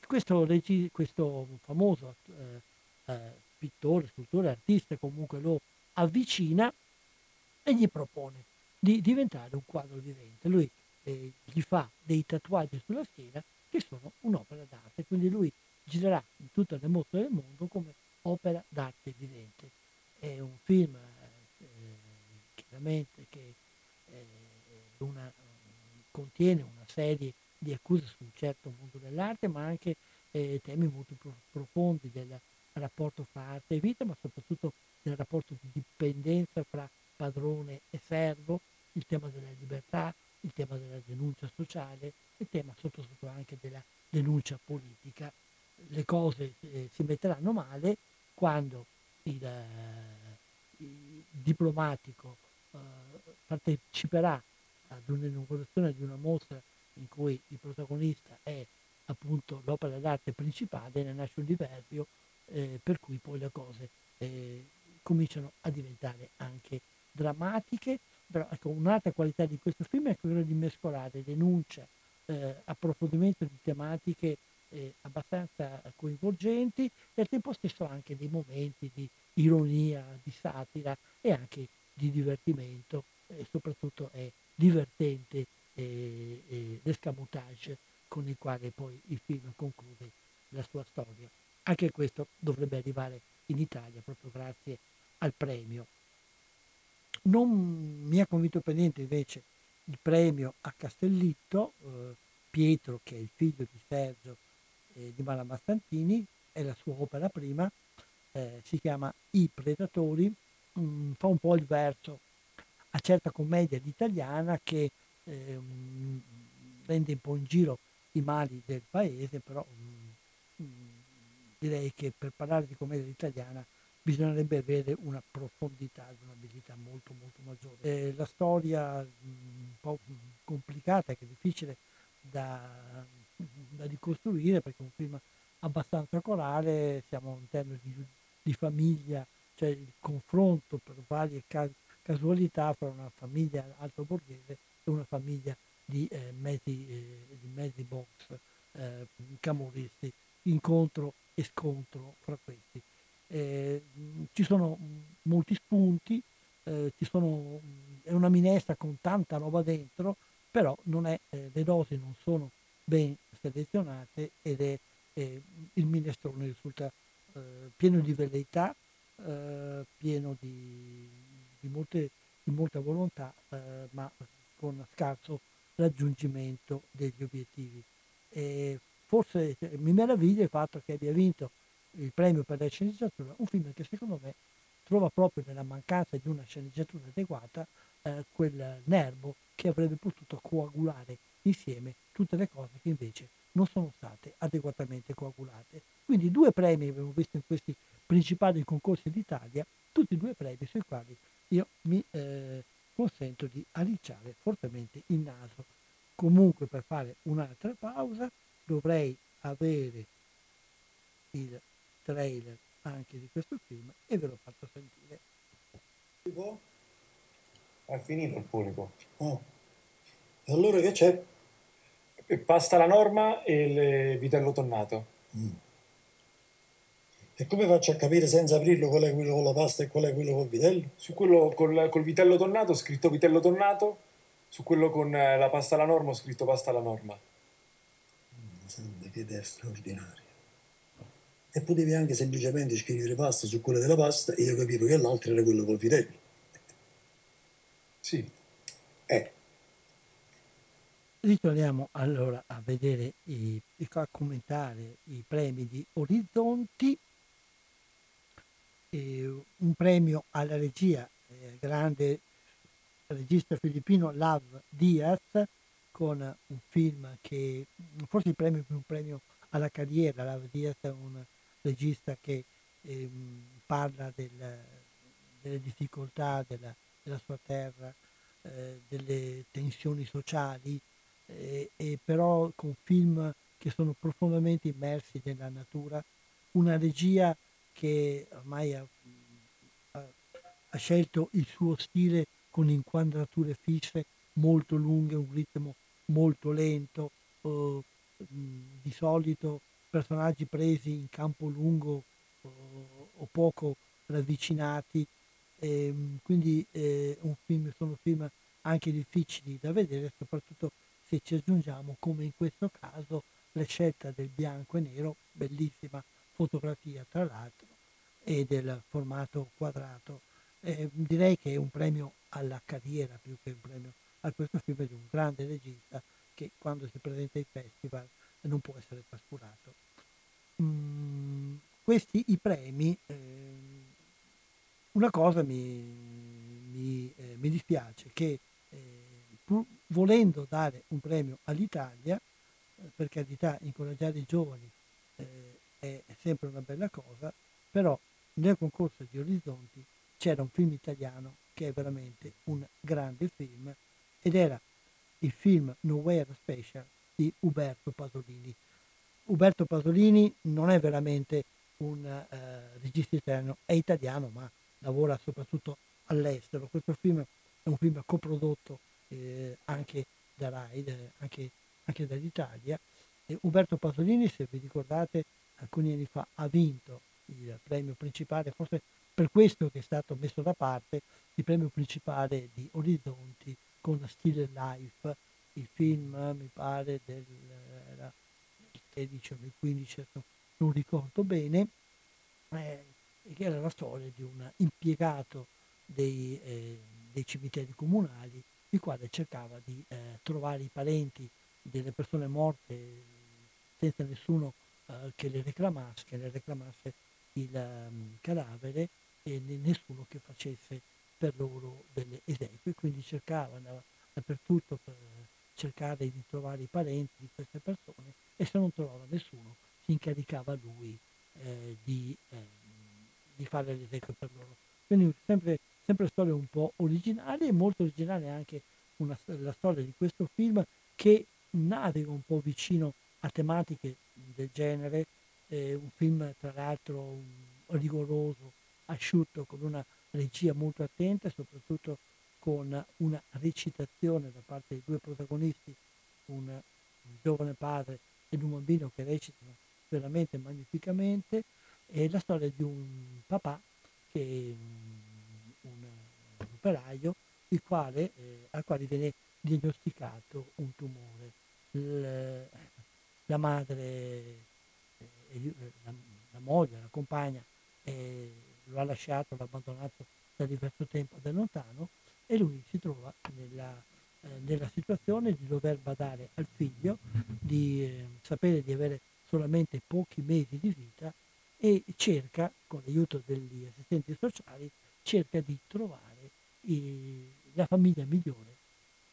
Questo, questo famoso eh, pittore, scultore, artista comunque lo avvicina e gli propone di diventare un quadro vivente. Lui eh, gli fa dei tatuaggi sulla schiena che sono un'opera d'arte, quindi lui girerà in tutte le mostre del mondo come opera d'arte vivente. È un film eh, chiaramente che eh, una, contiene una serie di accuse su un certo mondo dell'arte, ma anche eh, temi molto pro- profondi del, rapporto fra arte e vita, ma soprattutto del rapporto di dipendenza fra padrone e servo, il tema della libertà, il tema della denuncia sociale, il tema soprattutto anche della denuncia politica. Le cose eh, si metteranno male quando il, eh, il diplomatico eh, parteciperà ad un'inaugurazione di una mostra in cui il protagonista è appunto l'opera d'arte principale, ne nasce un diverbio eh, per cui poi le cose eh, cominciano a diventare anche drammatiche, però ecco, un'altra qualità di questo film è quella di mescolare denuncia, eh, approfondimento di tematiche eh, abbastanza coinvolgenti e al tempo stesso anche dei momenti di ironia, di satira e anche di divertimento e soprattutto è divertente eh, eh, l'escamotage con il quale poi il film conclude la sua storia. Anche questo dovrebbe arrivare in Italia proprio grazie al premio. Non mi ha convinto per niente invece il premio a Castellitto, eh, Pietro che è il figlio di Sergio eh, di Malamastantini, è la sua opera prima, eh, si chiama I Predatori, mh, mm, fa un po' il verso a certa commedia italiana che mh, prende un po' in giro i mali del paese, però mh, direi che per parlare di commedia italiana bisognerebbe avere una profondità, un'abilità molto molto maggiore. Eh, la storia un po' complicata, che è difficile da, da ricostruire perché è un film abbastanza corale, siamo in termini di, di famiglia, cioè il confronto per varie cas- casualità fra una famiglia alto borghese e una famiglia di eh, mezzi, eh, di mezzi box eh, camorristi, incontro e scontro fra questi. Eh, ci sono molti spunti, eh, sono, è una minestra con tanta roba dentro, però è, eh, le dosi non sono ben selezionate ed è, il minestrone risulta eh, pieno di velleità, eh, pieno di, di, molte, di, molta volontà, eh, ma con scarso raggiungimento degli obiettivi. E forse mi meraviglia il fatto che abbia vinto il premio per la sceneggiatura, un film che secondo me trova proprio nella mancanza di una sceneggiatura adeguata eh, quel nervo che avrebbe potuto coagulare insieme tutte le cose che invece non sono state adeguatamente coagulate. Quindi due premi abbiamo visto in questi principali concorsi d'Italia, tutti e due premi sui quali io mi eh, consento di aliciare fortemente il naso. Comunque per fare un'altra pausa dovrei avere il trailer anche di questo film e ve l'ho fatto sentire. È finito il punico. Oh. E allora che c'è? Pasta alla norma e il vitello tonnato. Mm. E come faccio a capire senza aprirlo qual è quello con la pasta e qual è quello col vitello? Su quello col, col vitello tonnato ho scritto vitello tonnato, su quello con eh, la pasta alla norma ho scritto pasta alla norma. Mm, sembra che idea straordinaria. E potevi anche semplicemente scrivere pasta su quella della pasta e io capivo che l'altro era quello col vitello. Sì. Eh. Ritorniamo allora a vedere, i, a commentare i premi di Orizzonti. E un premio alla regia, eh, grande regista filippino Lav Diaz, con un film che forse il premio più un premio alla carriera. Lav Diaz è un regista che eh, parla del, delle difficoltà della, della sua terra, eh, delle tensioni sociali, eh, e però con film che sono profondamente immersi nella natura, una regia che ormai ha, ha, scelto il suo stile con inquadrature fisse molto lunghe, un ritmo molto lento, eh, di solito personaggi presi in campo lungo o, o poco ravvicinati, e, quindi eh, film, sono film anche difficili da vedere, soprattutto se ci aggiungiamo, come in questo caso, la scelta del bianco e nero, bellissima fotografia tra l'altro, e del formato quadrato. Eh, direi che è un premio alla carriera più che un premio a questo film di un grande regista che quando si presenta ai festival non può essere trascurato. Mm, questi i premi, ehm, una cosa mi, mi, eh, mi dispiace, che eh, pur volendo dare un premio all'Italia, eh, per carità incoraggiare i giovani eh, è sempre una bella cosa, però nel concorso di Orizzonti c'era un film italiano che è veramente un grande film ed era il film Nowhere Special di Uberto Pasolini. Uberto Pasolini non è veramente un eh, regista italiano, è italiano ma lavora soprattutto all'estero. Questo film è un film coprodotto eh, anche da RAI, eh, anche, anche dall'Italia. E Uberto Pasolini, se vi ricordate, alcuni anni fa ha vinto il premio principale, forse per questo che è stato messo da parte, il premio principale di Orizzonti con Still Life, il film mi pare del era il 13 o il 15, non ricordo bene, eh, che era la storia di un impiegato dei, eh, dei cimiteri comunali, il quale cercava di eh, trovare i parenti delle persone morte senza nessuno eh, che le reclamasse, che le reclamasse il um, cadavere e nessuno che facesse per loro delle esequie, quindi cercava, dappertutto per cercare di trovare i parenti di queste persone e se non trovava nessuno si incaricava lui eh, di, eh, di, fare le esequie per loro. Quindi sempre, sempre storie un po' originali e molto originale anche una, la storia di questo film che naviga un po' vicino a tematiche del genere, eh, un film tra l'altro rigoroso, asciutto, con una regia molto attenta e soprattutto con una recitazione da parte dei due protagonisti, un, giovane padre ed un bambino che recitano veramente magnificamente, è la storia di un papà che è un, un operaio il quale, eh, al quale viene diagnosticato un tumore. L, la madre, eh, la, la, moglie, la compagna eh, lo ha lasciato, l'ha abbandonato da diverso tempo da lontano e lui si trova nella, eh, nella situazione di dover badare al figlio, di eh, sapere di avere solamente pochi mesi di vita e cerca, con l'aiuto degli assistenti sociali, cerca di trovare i, la famiglia migliore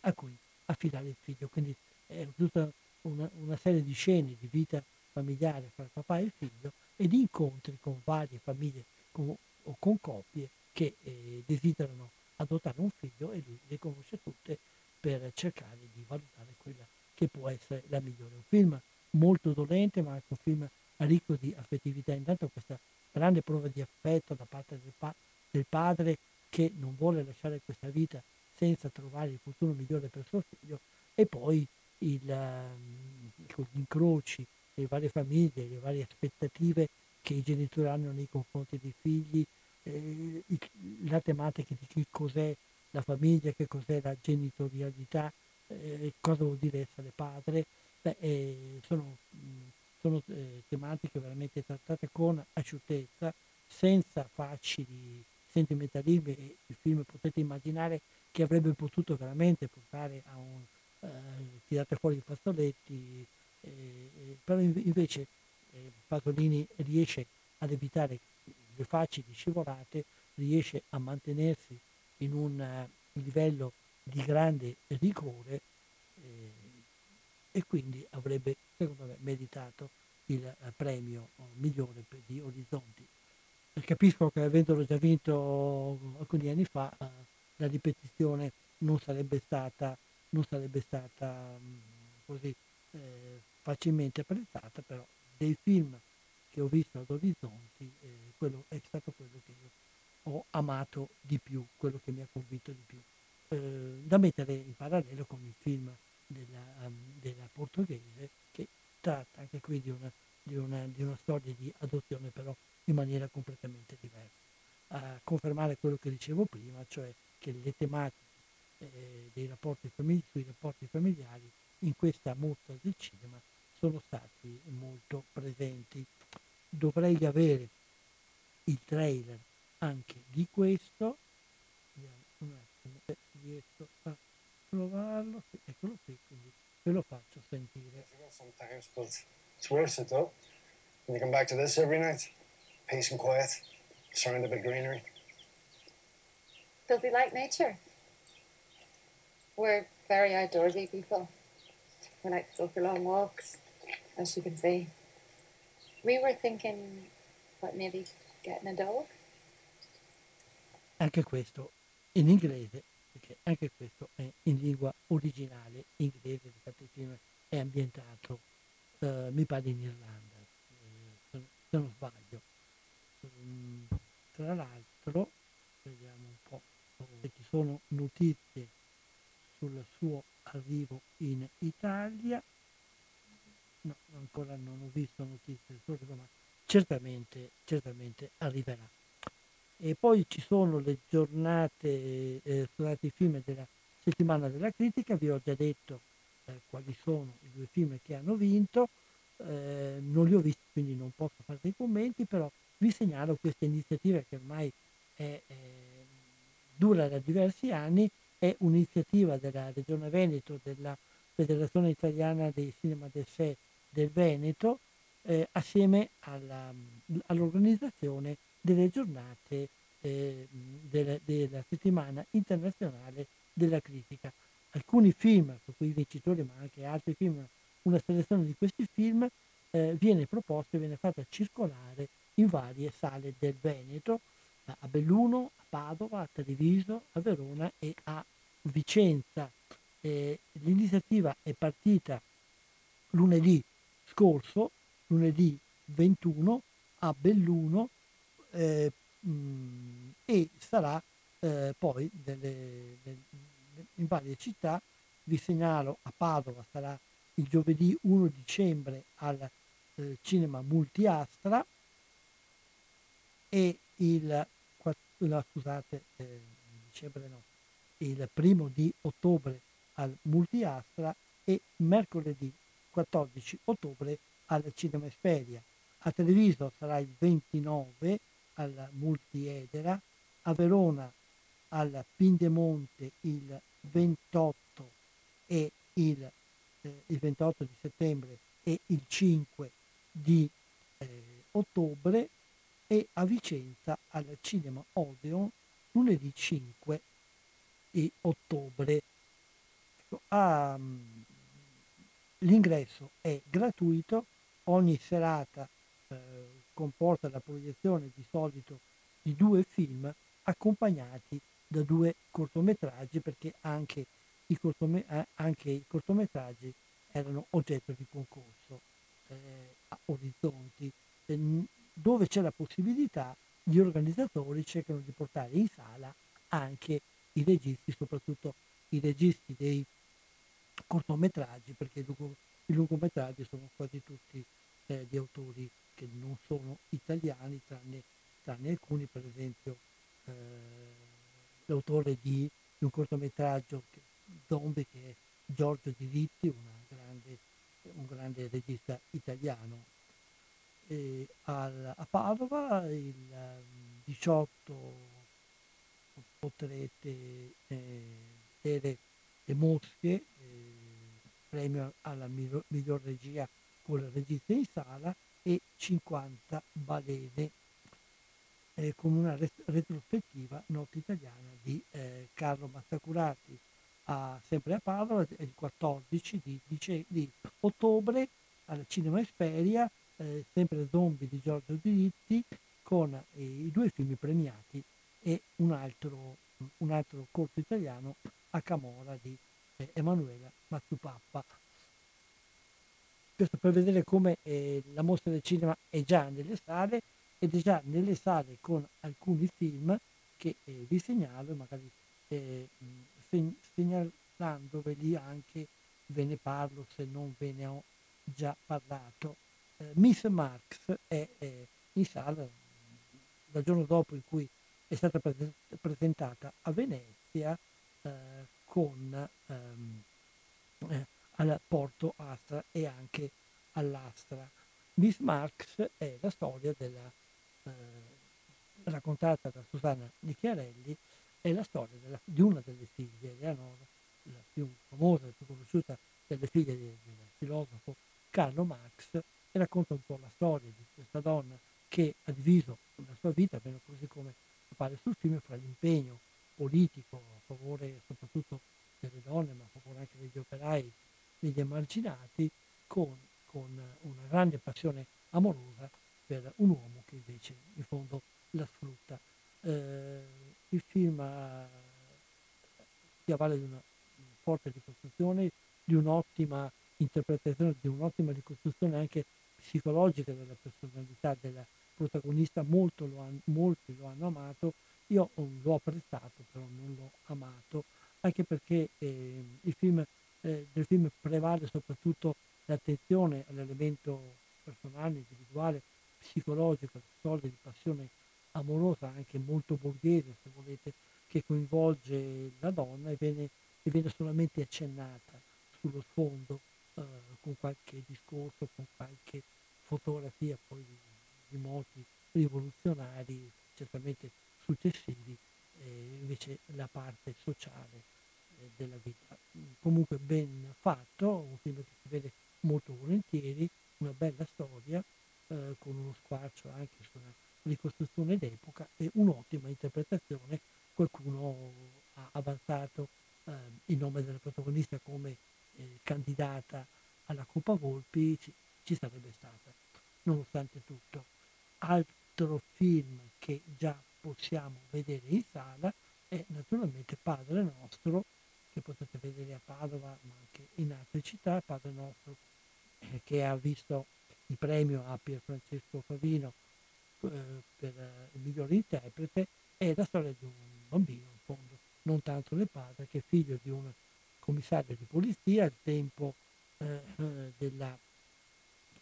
a cui affidare il figlio. Quindi è tutta una, una serie di scene di vita familiare fra il papà e il figlio e di incontri con varie famiglie con, o con coppie che eh, desiderano adottare un figlio e lui le conosce tutte per cercare di valutare quella che può essere la migliore. Un film molto dolente ma anche un film ricco di affettività. Intanto questa grande prova di affetto da parte del, pa- del padre che non vuole lasciare questa vita senza trovare il futuro migliore per suo figlio e poi il, um, gli incroci, le varie famiglie, le varie aspettative che i genitori hanno nei confronti dei figli, eh, la tematica di che cos'è la famiglia, che cos'è la genitorialità, eh, cosa vuol dire essere padre, Beh, eh, sono, sono eh, tematiche veramente trattate con asciuttezza, senza facili sentimentalismi il film potete immaginare che avrebbe potuto veramente portare a un eh, tirate fuori i fazzoletti, eh, però invece Pasolini riesce ad evitare le facili scivolate, riesce a mantenersi in un uh, livello di grande rigore eh, e quindi avrebbe, secondo me, meritato il uh, premio migliore per, di Orizzonti. Capisco che avendolo già vinto alcuni anni fa, la ripetizione non sarebbe stata, non sarebbe stata um, così eh, facilmente apprezzata, però dei film che ho visto ad Orizzonti, eh, quello è stato quello che io ho amato di più, quello che mi ha convinto di più. Eh, da mettere in parallelo con il film della, um, della portoghese che tratta anche qui di una, di, una, di una, storia di adozione però in maniera completamente diversa. A confermare quello che dicevo prima, cioè che le tematiche eh, dei rapporti famili- sui rapporti familiari in questa mostra del cinema sono stati molto presenti. Dovrei avere il trailer anche di questo. Vediamo un attimo se riesco a trovarlo. Sì, eccolo qui, quindi ve lo faccio sentire. Sometimes, but it's worth it, though. Can you come back to this every night? Peace and quiet, surrounded by greenery. Does he like nature? We're very outdoorsy people. We like to go for long walks, as you can see. We were thinking, what, maybe getting a dog? Anche questo in inglese, perché anche questo è in lingua originale inglese, infatti il film è ambientato, eh, mi pare in Irlanda, eh, se, non sbaglio. Mm, tra l'altro, vediamo un po' se ci sono notizie sul suo arrivo in Italia. No, ancora non ho visto notizie arrivo, ma certamente, certamente arriverà. E poi ci sono le giornate, eh, scusate, i film della settimana della critica, vi ho già detto eh, quali sono i due film che hanno vinto, eh, non li ho visti quindi non posso fare dei commenti, però vi segnalo questa iniziativa che ormai è, dura da diversi anni, è un'iniziativa della Regione Veneto, della Federazione Italiana dei Cinema Sé del Veneto, eh, assieme alla, all'organizzazione delle giornate eh, della, della, settimana internazionale della critica. Alcuni film, tra cui i vincitori, ma anche altri film, una selezione di questi film eh, viene proposta e viene fatta circolare in varie sale del Veneto, a Belluno, a Padova, a Treviso, a Verona e a Vicenza. Eh, l'iniziativa è partita lunedì scorso, lunedì 21, a Belluno eh, mh, e sarà eh, poi delle, delle, in varie città. Vi segnalo a Padova sarà il giovedì 1 dicembre al eh, Cinema Multiastra e il, la, scusate, eh, dicembre no, il primo di ottobre al Multiastra e mercoledì 14 ottobre al Cinema Esperia. A Treviso sarà il 29 al Multiedera, a Verona al Pindemonte il 28 e il, eh, il 28 di settembre e il 5 di eh, ottobre e a Vicenza al Cinema Odeon lunedì 5 di ottobre. Ecco, um, l'ingresso è gratuito, ogni serata eh, comporta la proiezione di solito di due film accompagnati da due cortometraggi perché anche i, cortome- eh, anche i cortometraggi erano oggetto di concorso eh, a Orizzonti, eh, dove c'è la possibilità gli organizzatori cercano di portare in sala anche i registi, soprattutto i registi dei cortometraggi, perché i lungometraggi sono quasi tutti eh, di autori che non sono italiani, tranne, tranne alcuni, per esempio eh, l'autore di, di, un cortometraggio che, Zombie che è Giorgio Diritti, grande, un grande regista italiano. Al, a Padova il 18 ehm, potrete eh, vedere Le Mosche, eh, premio alla miglior, regia con il regista in sala e 50 balene eh, con una ret- retrospettiva nota italiana di eh, Carlo Mazzacurati. A, sempre a Padova il 14 di, di, di ottobre al Cinema Esperia eh, sempre Zombie di Giorgio Diritti con eh, i due film premiati e un altro, un altro corto italiano a Camora di eh, Emanuela Mazzupappa questo per vedere come eh, la mostra del cinema è già nelle sale ed è già nelle sale con alcuni film che eh, vi segnalo, magari eh, segnalandoveli anche ve ne parlo se non ve ne ho già parlato. Eh, Miss Marx è in sala dal giorno dopo in cui è stata pre- presentata a Venezia eh, con, ehm, eh, al porto Astra e anche all'Astra. Miss Marx è la storia della, eh, raccontata da Susanna Nicchiarelli, è la storia della, di una delle figlie, Eleonora, la più famosa, e più conosciuta delle figlie del, del filosofo Carlo Marx, e racconta un po' la storia di questa donna che ha diviso la sua vita, almeno così come appare sul film, fra l'impegno politico a favore soprattutto delle donne, ma a favore anche degli operai, degli emarginati, con, con una grande passione amorosa per un uomo che invece in fondo la sfrutta. Eh, il film si avvale di una forte ricostruzione, di un'ottima interpretazione, di un'ottima ricostruzione anche psicologica della personalità della protagonista, molto lo han, molti lo hanno amato, io l'ho apprezzato però non l'ho amato, anche perché eh, il film, eh, nel film prevale soprattutto l'attenzione all'elemento personale, individuale, psicologico, storia di passione amorosa, anche molto borghese se volete, che coinvolge la donna e viene, e viene solamente accennata sullo sfondo eh, con qualche discorso, con qualche fotografia poi di, di moti rivoluzionari certamente successivi, eh, invece la parte sociale eh, della vita. Comunque ben fatto, un film che si vede molto volentieri, una bella storia, eh, con uno squarcio anche sulla ricostruzione d'epoca e un'ottima interpretazione. Qualcuno ha avanzato eh, il nome della protagonista come eh, candidata alla Coppa Volpi, ci, ci sarebbe stata, nonostante tutto. Altro film che già possiamo vedere in sala è naturalmente Padre Nostro, che potete vedere a Padova ma anche in altre città, Padre Nostro eh, che ha visto il premio a Pier Francesco Favino eh, per eh, il miglior interprete, è la storia di un bambino, in fondo, non tanto del padre, che è figlio di un commissario di polizia al tempo, eh, eh della,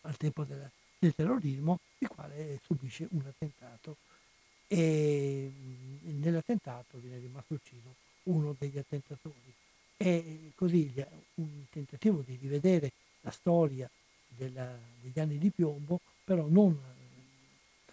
al tempo della, del terrorismo, il quale subisce un attentato e mm, nell'attentato viene rimasto ucciso uno degli attentatori. E così un tentativo di rivedere la storia della, degli anni di piombo, però non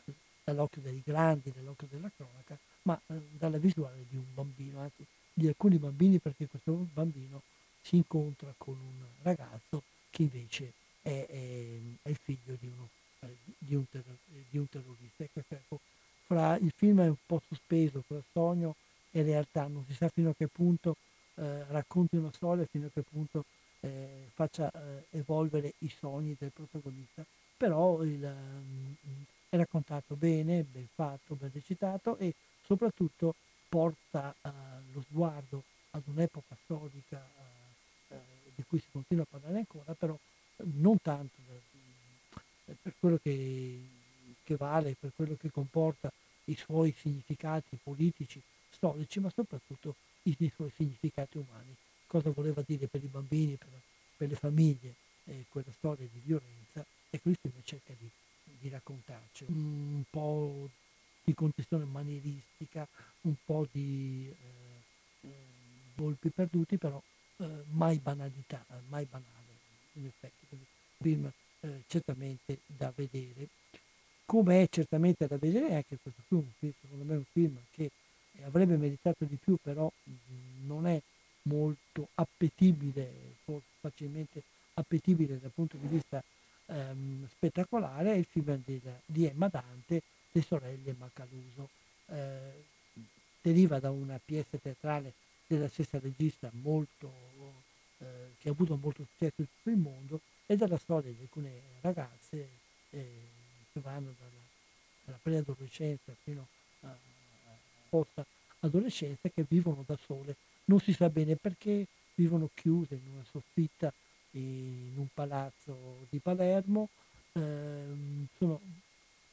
eh, dall'occhio dei grandi, dall'occhio della cronaca, ma eh, dalla visuale di un bambino, anzi di alcuni bambini, perché questo bambino si incontra con un ragazzo che invece è, è, è il figlio di, uno, eh, di, un, terror, di un, terrorista. Ecco, ecco, fra, il film è un po' sospeso fra sogno e realtà, non si sa fino a che punto eh, racconti una storia, fino a che punto eh, faccia eh, evolvere i sogni del protagonista, però il, um, è raccontato bene, ben fatto, ben recitato e soprattutto porta uh, lo sguardo ad un'epoca storica uh, uh, di cui si continua a parlare ancora, però non tanto per quello che, che vale, per quello che comporta i suoi significati politici, storici, ma soprattutto i, suoi significati umani cosa voleva dire per i bambini, per, per le famiglie, eh, quella storia di violenza, e il film cerca di, di raccontarci un po' di contestazione manieristica, un po' di eh, eh, volpi perduti, però eh, mai banalità, mai banale, in effetti. Quindi film eh, certamente da vedere. Come è certamente da vedere anche questo film, secondo me è un film che avrebbe meritato di più, però mh, non è molto appetibile, facilmente appetibile dal punto di vista ehm, spettacolare, è il film di, di Emma Dante, Le sorelle Macaluso. Eh, deriva da una pièce teatrale della stessa regista molto, eh, che ha avuto molto successo in tutto il mondo e dalla storia di alcune ragazze eh, che vanno dalla, dalla preadolescenza fino a post adolescenza che vivono da sole non si sa bene perché vivono chiuse in una soffitta in un palazzo di Palermo, ehm, sono,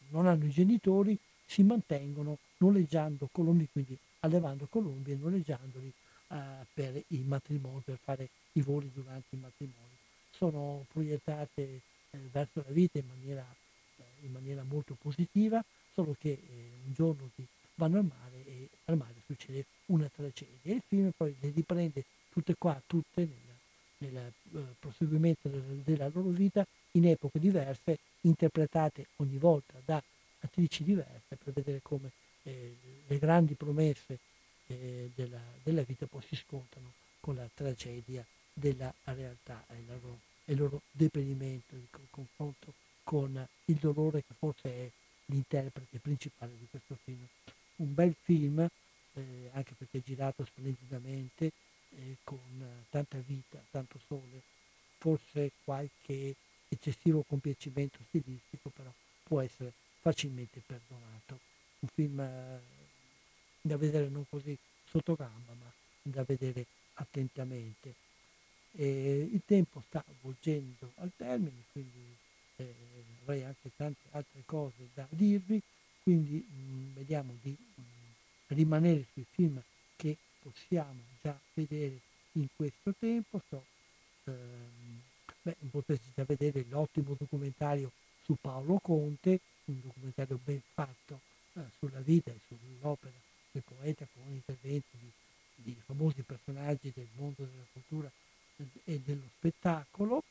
non hanno i genitori, si mantengono noleggiando colombi, quindi allevando colombi e noleggiandoli eh, per i matrimoni, per fare i voli durante i matrimoni. Sono proiettate eh, verso la vita in maniera, in maniera, molto positiva, solo che eh, un giorno di, vanno al mare e al mare succede una tragedia. E il film poi le riprende tutte qua, tutte nel, nel uh, proseguimento della, della, loro vita in epoche diverse, interpretate ogni volta da attrici diverse per vedere come eh, le grandi promesse eh, della, della, vita poi si scontrano con la tragedia della realtà e il loro, loro deperimento, il confronto con il dolore che forse è l'interprete principale di questo film. Un bel film eh, anche perché girato splendidamente, eh, con tanta vita, tanto sole, forse qualche eccessivo compiacimento stilistico, però può essere facilmente perdonato. Un film eh, da vedere non così sotto gamba, ma da vedere attentamente. E il tempo sta volgendo al termine, quindi eh, avrei anche tante altre cose da dirvi, quindi mh, mm, vediamo di mh, mm, rimanere sui film che possiamo già vedere in questo tempo. So, ehm, beh, potreste già vedere l'ottimo documentario su Paolo Conte, un documentario ben fatto eh, sulla vita e sull'opera del poeta con interventi di, di famosi personaggi del mondo della cultura e dello spettacolo.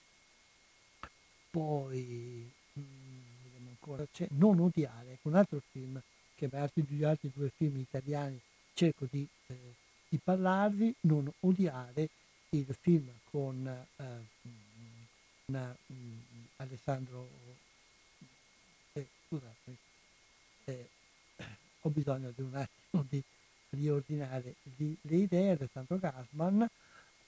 Poi vediamo ancora, c'è Non odiare, un altro film che per altri, gli altri due film italiani cerco di, eh, di, parlarvi, Non odiare, il film con eh, una, mh, Alessandro, eh, scusate, eh, ho bisogno di un attimo di riordinare le idee, Alessandro Gasman,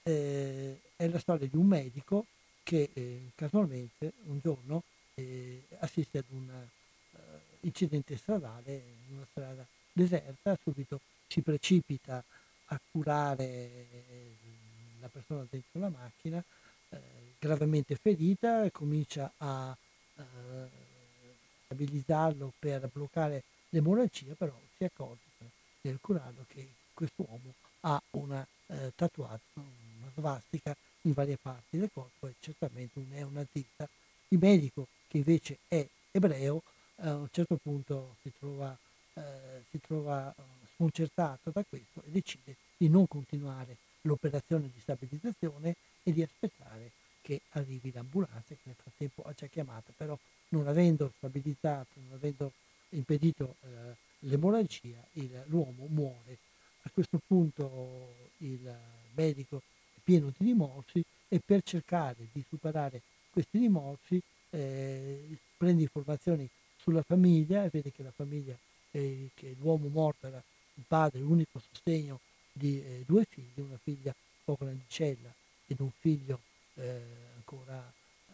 eh, è la storia di un medico che eh, casualmente un giorno eh, assiste ad un uh, incidente stradale in una strada deserta, subito si precipita a curare eh, la persona dentro la macchina, eh, gravemente ferita, comincia a eh, stabilizzarlo per bloccare l'emorragia, però si accorge nel curarlo che quest'uomo ha una tatuata, una svastica in varie parti del corpo e certamente un neonazista. Il medico, che invece è ebreo, eh, a un certo punto si trova, eh, si trova eh, sconcertato da questo e decide di non continuare l'operazione di stabilizzazione e di aspettare che arrivi l'ambulanza che nel frattempo ha già chiamato, però non avendo stabilizzato, non avendo impedito eh, l'emorragia, il, l'uomo muore. A questo punto il medico è pieno di rimorsi e per cercare di superare questi rimorsi eh, prende informazioni sulla famiglia e vede che la famiglia, eh, che l'uomo morto era il padre, l'unico sostegno di eh, due figli, una figlia poco grandicella ed un figlio eh, ancora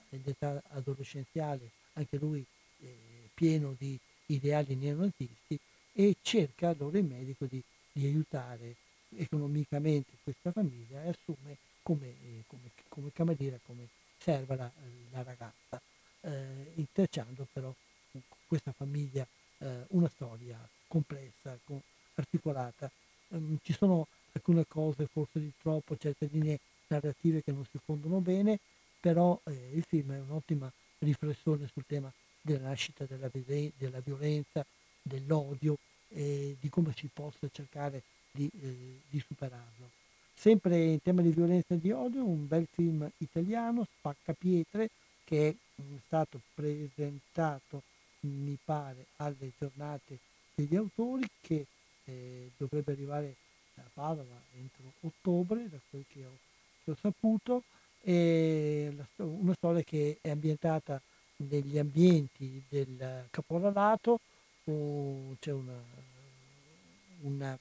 in età adolescenziale, anche lui eh, pieno di ideali neonazisti e cerca allora il medico di, di aiutare economicamente questa famiglia e assume come, eh, come, come cameriera, come serva la, la ragazza, eh, intrecciando però questa famiglia eh, una storia complessa, con, articolata. Um, ci sono alcune cose forse di troppo, certe linee narrative che non si fondono bene, però eh, il film è un'ottima riflessione sul tema della nascita della, della violenza, dell'odio e di come si possa cercare di, eh, di, superarlo. Sempre in tema di violenza e di odio, un bel film italiano, Spacca Pietre, che è mh, stato presentato, mi pare, alle giornate degli autori, che eh, dovrebbe arrivare a Padova entro ottobre, da quel che ho, che ho saputo, la, una storia che è ambientata negli ambienti del caporalato, c'è una, una,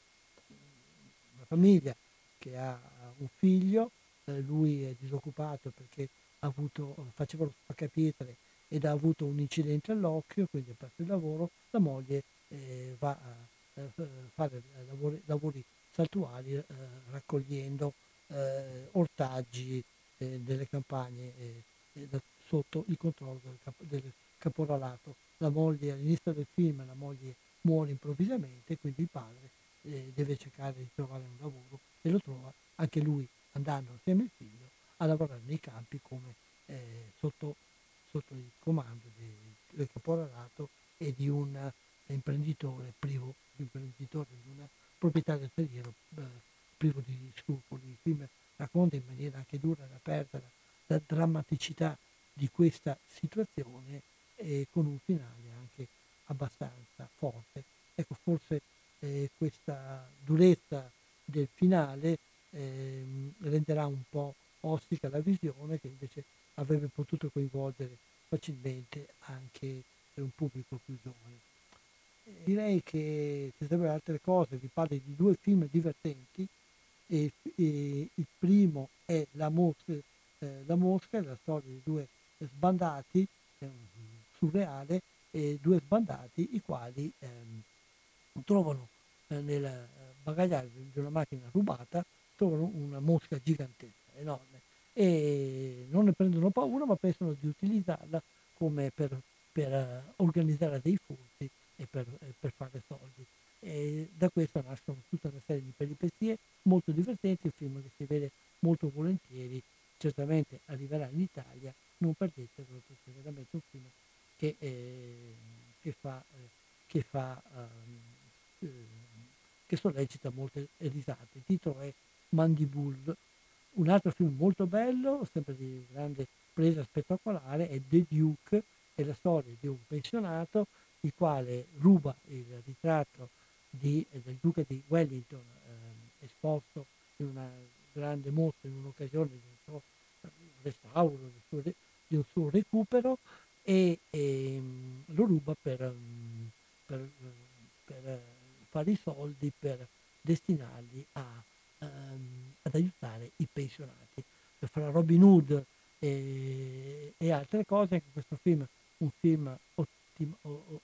famiglia che ha un figlio, eh, lui è disoccupato perché avuto, faceva lo spaccapietre ed ha avuto un incidente all'occhio, quindi ha perso il lavoro, la moglie eh, va a eh, fare lavori, lavori saltuari eh, raccogliendo eh, ortaggi eh, delle campagne da, sotto il controllo del, cap- del caporalato. La moglie all'inizio del film la moglie muore improvvisamente, quindi il padre eh, deve cercare di trovare un lavoro e lo trova anche lui andando assieme al figlio a lavorare nei campi come eh, sotto, sotto, il comando di, del caporalato e di un imprenditore privo, imprenditore di proprietà del terriero eh, privo di scrupoli. Il film racconta in maniera anche dura e aperta la, la drammaticità di questa situazione e con un finale anche abbastanza forte. Ecco, forse eh, questa durezza del finale eh, renderà un po' ostica la visione che invece avrebbe potuto coinvolgere facilmente anche un pubblico più giovane. direi che se sempre altre cose vi parlo di due film divertenti. E, e il primo è La Mosca, eh, La Mosca, la storia di due sbandati, eh, surreale, e due sbandati i quali ehm, trovano eh, nel bagagliaio di una macchina rubata trovano una mosca gigantesca, enorme, e non ne prendono paura ma pensano di utilizzarla come per, per uh, organizzare dei furti e per, eh, per fare soldi. E da questo nascono tutta una serie di peripezie molto divertenti, un film che si vede molto volentieri, certamente arriverà in Italia, non perdetelo perché è veramente un film che, eh, che fa, eh, che, fa um, che sollecita molte risate. Il titolo è Mandibull. Un altro film molto bello, sempre di grande presa spettacolare, è The Duke, è la storia di un pensionato il quale ruba il ritratto di, del duca di Wellington eh, esposto in una grande mostra in un'occasione di un suo restauro, di un suo, di un suo recupero e, e, ehm, lo ruba per, per, per, fare i soldi per destinarli a, um, ad aiutare i pensionati. Fra Robin Hood e, e altre cose, anche questo film un film ottim,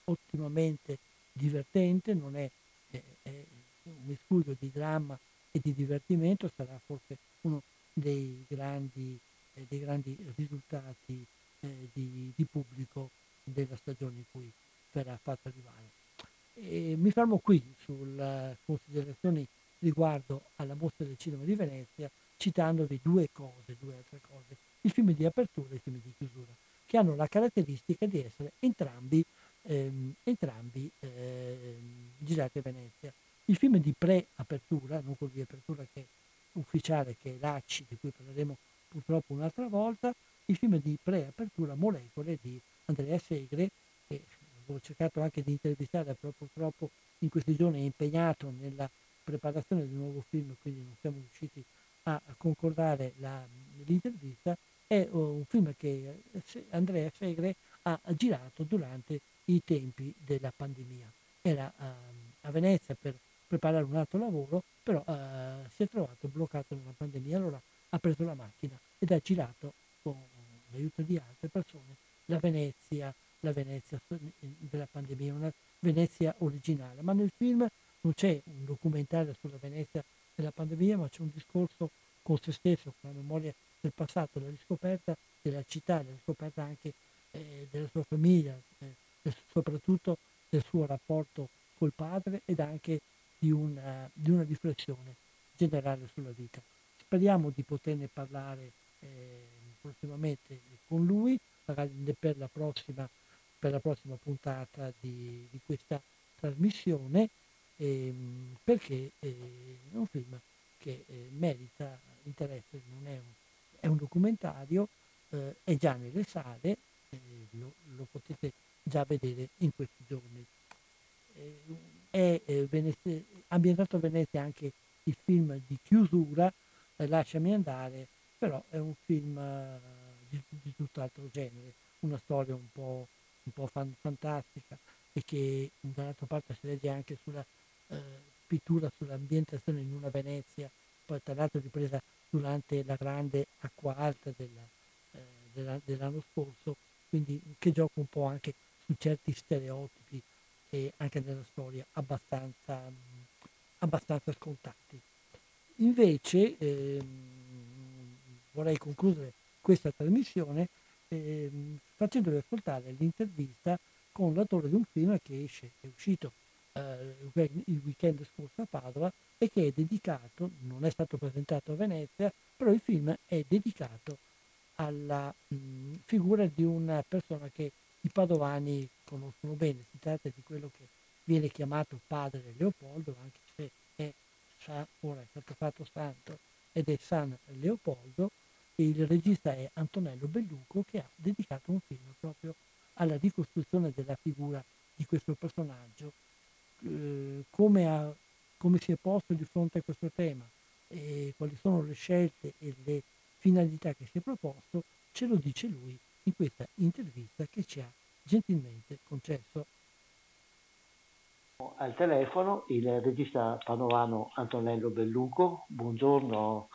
ottimamente divertente, non è, è, è un miscuglio di dramma e di divertimento, sarà forse uno dei grandi, eh, dei grandi risultati eh, di, di, pubblico della stagione in cui verrà fatto arrivare. E mi fermo qui sulle considerazioni riguardo alla mostra del cinema di Venezia, citandovi due cose, due altre cose, il film di apertura e il film di chiusura che hanno la caratteristica di essere entrambi, ehm, entrambi ehm, girati a Venezia. Il film di pre-apertura, non quello di apertura che è ufficiale, che è Lacci, di cui parleremo purtroppo un'altra volta, il film di pre-apertura Molecole di Andrea Segre, ho cercato anche di intervistare, però purtroppo in questi giorni è impegnato nella preparazione di un nuovo film, quindi non siamo riusciti a concordare la, l'intervista, è uh, un film che eh, Andrea Segre ha girato durante i tempi della pandemia. Era uh, a Venezia per preparare un altro lavoro, però uh, si è trovato bloccato nella pandemia, allora ha preso la macchina ed ha girato con l'aiuto di altre persone la Venezia, la Venezia della pandemia, una Venezia originale. Ma nel film non c'è un documentario sulla Venezia della pandemia, ma c'è un discorso con se stesso, con la memoria del passato, la riscoperta della città, la riscoperta anche eh, della sua famiglia, eh, soprattutto del suo rapporto col padre ed anche di una, di una, riflessione generale sulla vita. Speriamo di poterne parlare eh, prossimamente con lui, magari per la prossima, per la prossima puntata di, di questa trasmissione, ehm, perché eh, è un film che eh, merita interesse, non è un è un documentario, eh, è già nelle sale, eh, lo, lo, potete già vedere in questi giorni. Eh, è eh, Venezia, ambientato a Venezia anche il film di chiusura, eh, Lasciami andare, però è un film eh, di, di tutt'altro genere, una storia un po', un po fan, fantastica e che dall'altra parte si legge anche sulla pittura, sull'ambientazione in una Venezia, poi tra l'altro ripresa durante la grande acqua alta della, eh, della, dell'anno scorso, quindi che gioca un po' anche su certi stereotipi e anche nella storia abbastanza, abbastanza scontati. Invece ehm, vorrei concludere questa trasmissione ehm, facendovi ascoltare l'intervista con l'autore di un film che esce, è uscito eh, il weekend scorso a Padova e che è dedicato, non è stato presentato a Venezia, però il film è dedicato alla mh, figura di una persona che i padovani conoscono bene, si tratta di quello che viene chiamato padre Leopoldo, anche se è, ora è stato fatto santo ed è San Leopoldo, il regista è Antonello Belluco che ha dedicato un film proprio alla ricostruzione della figura di questo personaggio, eh, come ha come si è posto di fronte a questo tema e quali sono le scelte e le finalità che si è proposto, ce lo dice lui in questa intervista che ci ha gentilmente concesso. Al telefono il regista padovano Antonello Belluco, buongiorno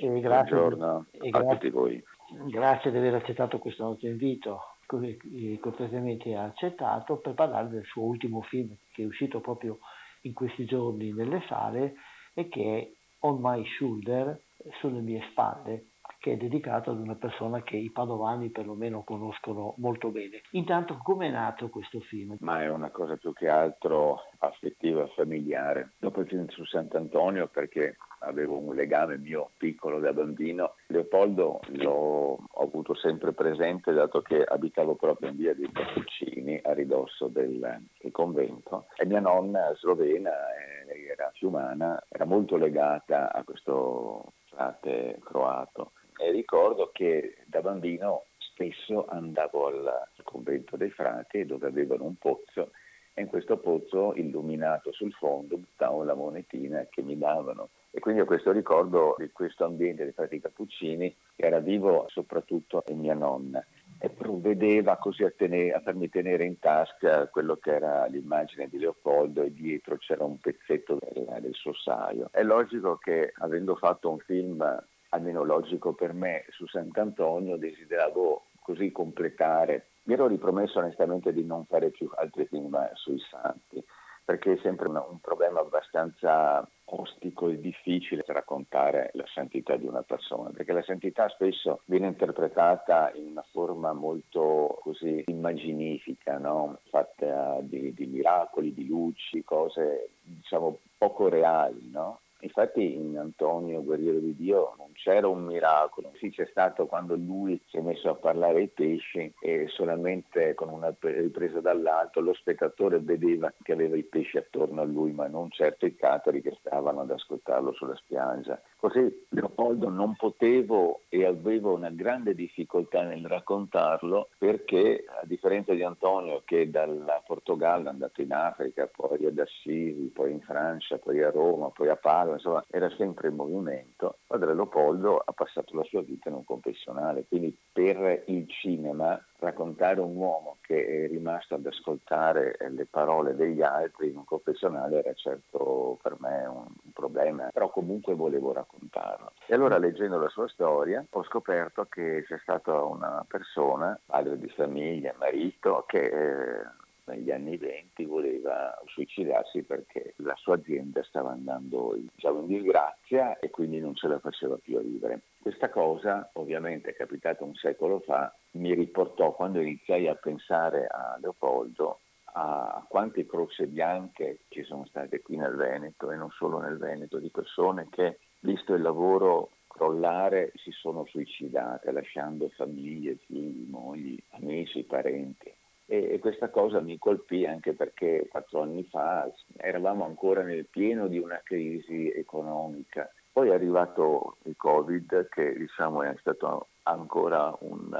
e grazie, buongiorno e a grazie, tutti voi. Grazie di aver accettato questo nostro invito, così cortesemente ha accettato per parlare del suo ultimo film che è uscito proprio in questi giorni nelle sale e che è On My Shoulder, sulle mie spalle, che è dedicato ad una persona che i padovani perlomeno conoscono molto bene. Intanto come è nato questo film? Ma è una cosa più che altro affettiva, familiare. Dopo il film su Sant'Antonio perché avevo un legame mio piccolo da bambino. Leopoldo l'ho avuto sempre presente dato che abitavo proprio in via dei Cappuccini a ridosso del, del convento. E mia nonna slovena, eh, lei era fiumana, era molto legata a questo frate croato. E ricordo che da bambino spesso andavo al convento dei frati dove avevano un pozzo e in questo pozzo illuminato sul fondo buttavo la monetina che mi davano e quindi ho questo ricordo di questo ambiente dei frati cappuccini che era vivo soprattutto in mia nonna e provvedeva così a, tenere, a, farmi tenere in tasca quello che era l'immagine di Leopoldo e dietro c'era un pezzetto del, del suo saio. È logico che avendo fatto un film almeno logico per me, su Sant'Antonio, desideravo così completare. Mi ero ripromesso onestamente di non fare più altri film sui santi, perché è sempre una, un problema abbastanza ostico e difficile raccontare la santità di una persona, perché la santità spesso viene interpretata in una forma molto così immaginifica, no? fatta di, di miracoli, di luci, cose diciamo poco reali, no? Infatti in Antonio, guerriero di Dio, non c'era un miracolo, sì c'è stato quando lui si è messo a parlare ai pesci e solamente con una ripresa dall'alto lo spettatore vedeva che aveva i pesci attorno a lui, ma non certo i catari che stavano ad ascoltarlo sulla spiaggia. Così Leopoldo non potevo e avevo una grande difficoltà nel raccontarlo perché a differenza di Antonio che dal Portogallo è andato in Africa, poi ad Assisi, poi in Francia, poi a Roma, poi a Padova, insomma era sempre in movimento, padre Leopoldo ha passato la sua vita in un confessionale, quindi per il cinema raccontare un uomo che è rimasto ad ascoltare le parole degli altri in un confessionale era certo per me un, problema, però comunque volevo raccontarlo. E allora leggendo la sua storia ho scoperto che c'è stata una persona, padre di famiglia, marito, che eh, negli anni 20 voleva suicidarsi perché la sua azienda stava andando diciamo, in disgrazia e quindi non ce la faceva più a vivere. Questa cosa ovviamente è capitata un secolo fa, mi riportò quando iniziai a pensare a Leopoldo a quante croce bianche ci sono state qui nel Veneto e non solo nel Veneto di persone che visto il lavoro crollare si sono suicidate lasciando famiglie, figli, mogli, amici, parenti e questa cosa mi colpì anche perché quattro anni fa eravamo ancora nel pieno di una crisi economica. Poi è arrivato il Covid che diciamo è stato ancora un,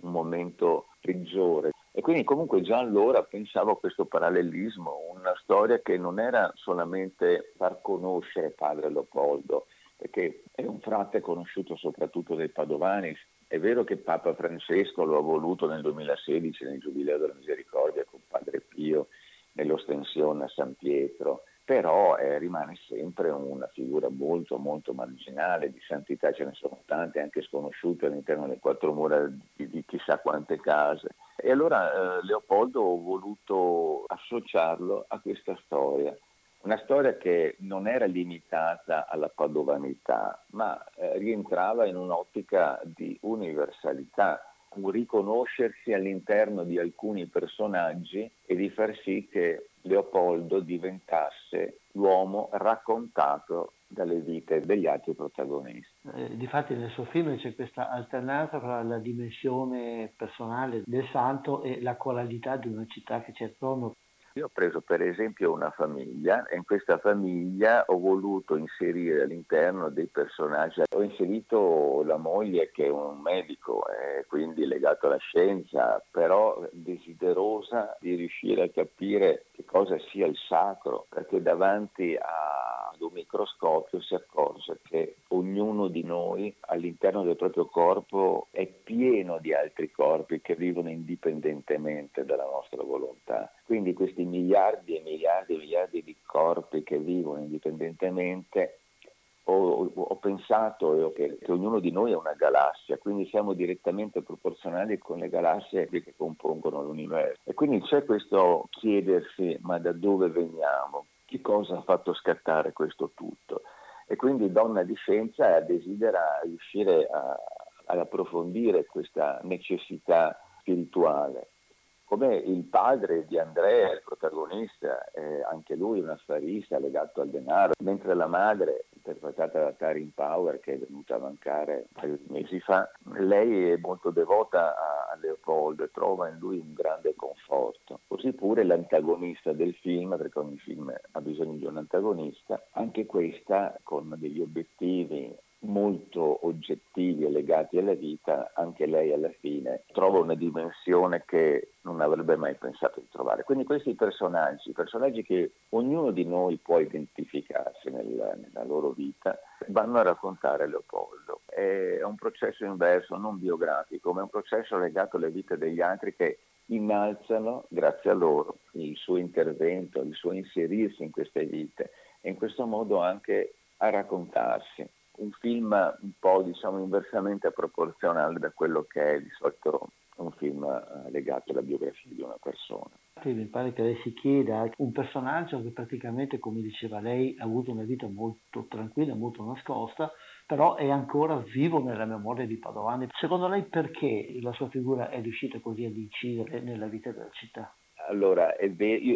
un momento peggiore. E quindi comunque già allora pensavo a questo parallelismo, una storia che non era solamente far conoscere padre Leopoldo, perché è un frate conosciuto soprattutto dai padovani, è vero che Papa Francesco lo ha voluto nel 2016 nel Giubileo della Misericordia con Padre Pio nell'ostensione a San Pietro, però eh, rimane sempre una figura molto molto marginale, di santità ce ne sono tante, anche sconosciute all'interno delle quattro mura di, di chissà quante case. E allora eh, Leopoldo ho voluto associarlo a questa storia una storia che non era limitata alla padovanità, ma eh, rientrava in un'ottica di universalità, un riconoscersi all'interno di alcuni personaggi e di far sì che Leopoldo diventasse l'uomo raccontato dalle vite degli altri protagonisti. Eh, difatti nel suo film c'è questa alternanza tra la dimensione personale del santo e la coralità di una città che c'è attorno. Io ho preso per esempio una famiglia e in questa famiglia ho voluto inserire all'interno dei personaggi, ho inserito la moglie che è un medico e quindi legato alla scienza, però desiderosa di riuscire a capire che cosa sia il sacro, perché davanti a ad un microscopio si accorge che ognuno di noi all'interno del proprio corpo è pieno di altri corpi che vivono indipendentemente dalla nostra volontà. Quindi questi miliardi e miliardi e miliardi di corpi che vivono indipendentemente ho, ho pensato che, che, ognuno di noi è una galassia, quindi siamo direttamente proporzionali con le galassie che compongono l'universo. E quindi c'è questo chiedersi ma da dove veniamo? Che cosa ha fatto scattare questo tutto? E quindi donna di scienza desidera riuscire a, ad approfondire questa necessità spirituale come il padre di Andrea, il protagonista, è anche lui un affarista legato al denaro, mentre la madre, interpretata da Tarin Power, che è venuta a mancare un paio di mesi fa, lei è molto devota a Leopoldo e trova in lui un grande conforto. Così pure l'antagonista del film, perché ogni film ha bisogno di un antagonista, anche questa con degli obiettivi molto oggettivi e legati alla vita, anche lei alla fine trova una dimensione che non avrebbe mai pensato di trovare. Quindi questi personaggi, personaggi che ognuno di noi può identificarsi nella, nella loro vita, vanno a raccontare Leopoldo. È un processo inverso, non biografico, ma è un processo legato alle vite degli altri che innalzano, grazie a loro, il suo intervento, il suo inserirsi in queste vite e in questo modo anche a raccontarsi un film un po' diciamo inversamente proporzionale da quello che è di solito un film eh, legato alla biografia di una persona. Mi pare che lei si chieda un personaggio che praticamente, come diceva lei, ha avuto una vita molto tranquilla, molto nascosta, però è ancora vivo nella memoria di Padovani. Secondo lei perché la sua figura è riuscita così ad incidere nella vita della città? Allora,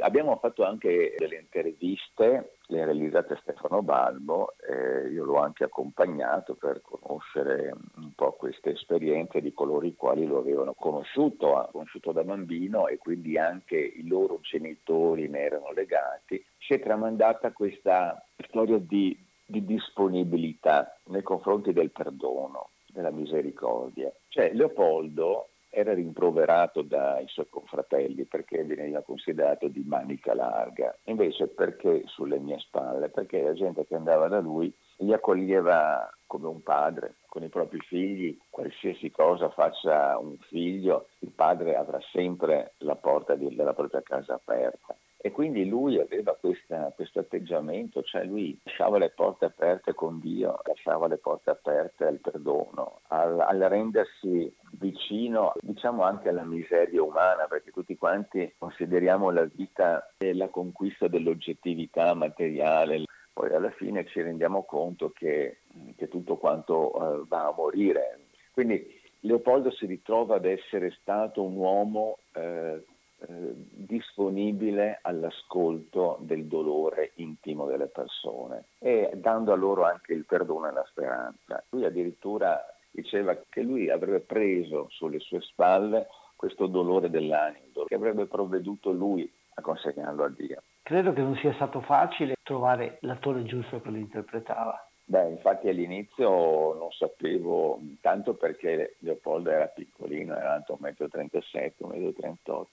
abbiamo fatto anche delle interviste, le ha realizzate Stefano Balbo, eh, io l'ho anche accompagnato per conoscere un po' queste esperienze di coloro i quali lo avevano conosciuto, conosciuto da bambino e quindi anche i loro genitori ne erano legati. Si è tramandata questa storia di, di disponibilità nei confronti del perdono, della misericordia. Cioè Leopoldo era rimproverato dai suoi confratelli perché veniva considerato di manica larga, invece perché sulle mie spalle? Perché la gente che andava da lui li accoglieva come un padre con i propri figli, qualsiasi cosa faccia un figlio, il padre avrà sempre la porta della propria casa aperta. E quindi lui aveva questa, questo atteggiamento, cioè lui lasciava le porte aperte con Dio, lasciava le porte aperte al perdono, al, al rendersi vicino diciamo anche alla miseria umana, perché tutti quanti consideriamo la vita e la conquista dell'oggettività materiale, poi alla fine ci rendiamo conto che, che tutto quanto uh, va a morire. Quindi Leopoldo si ritrova ad essere stato un uomo eh, eh, disponibile all'ascolto del dolore intimo delle persone e dando a loro anche il perdono e la speranza. Lui addirittura diceva che lui avrebbe preso sulle sue spalle questo dolore dell'animo, che avrebbe provveduto lui a consegnarlo a Dio. Credo che non sia stato facile trovare l'attore giusto che lo interpretava. Beh, infatti all'inizio non sapevo, tanto perché Leopoldo era piccolino, era alto 1,37 m, 1,38 m.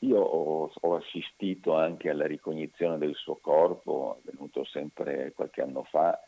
Io ho, ho, assistito anche alla ricognizione del suo corpo, è venuto sempre qualche anno fa,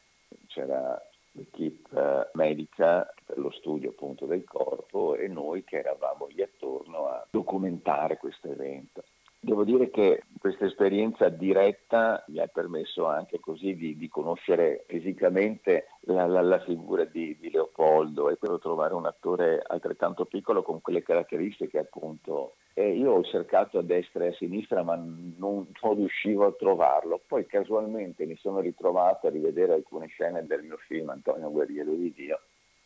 c'era l'equipe eh, medica per lo studio appunto del corpo e noi che eravamo lì attorno a documentare questo evento. Devo dire che questa esperienza diretta mi ha permesso anche così di, di conoscere fisicamente la, la, la figura di, di, Leopoldo e per trovare un attore altrettanto piccolo con quelle caratteristiche appunto. E io ho cercato a destra e a sinistra ma non, non riuscivo a trovarlo. Poi casualmente mi sono ritrovato a rivedere alcune scene del mio film Antonio Guerriero di Dio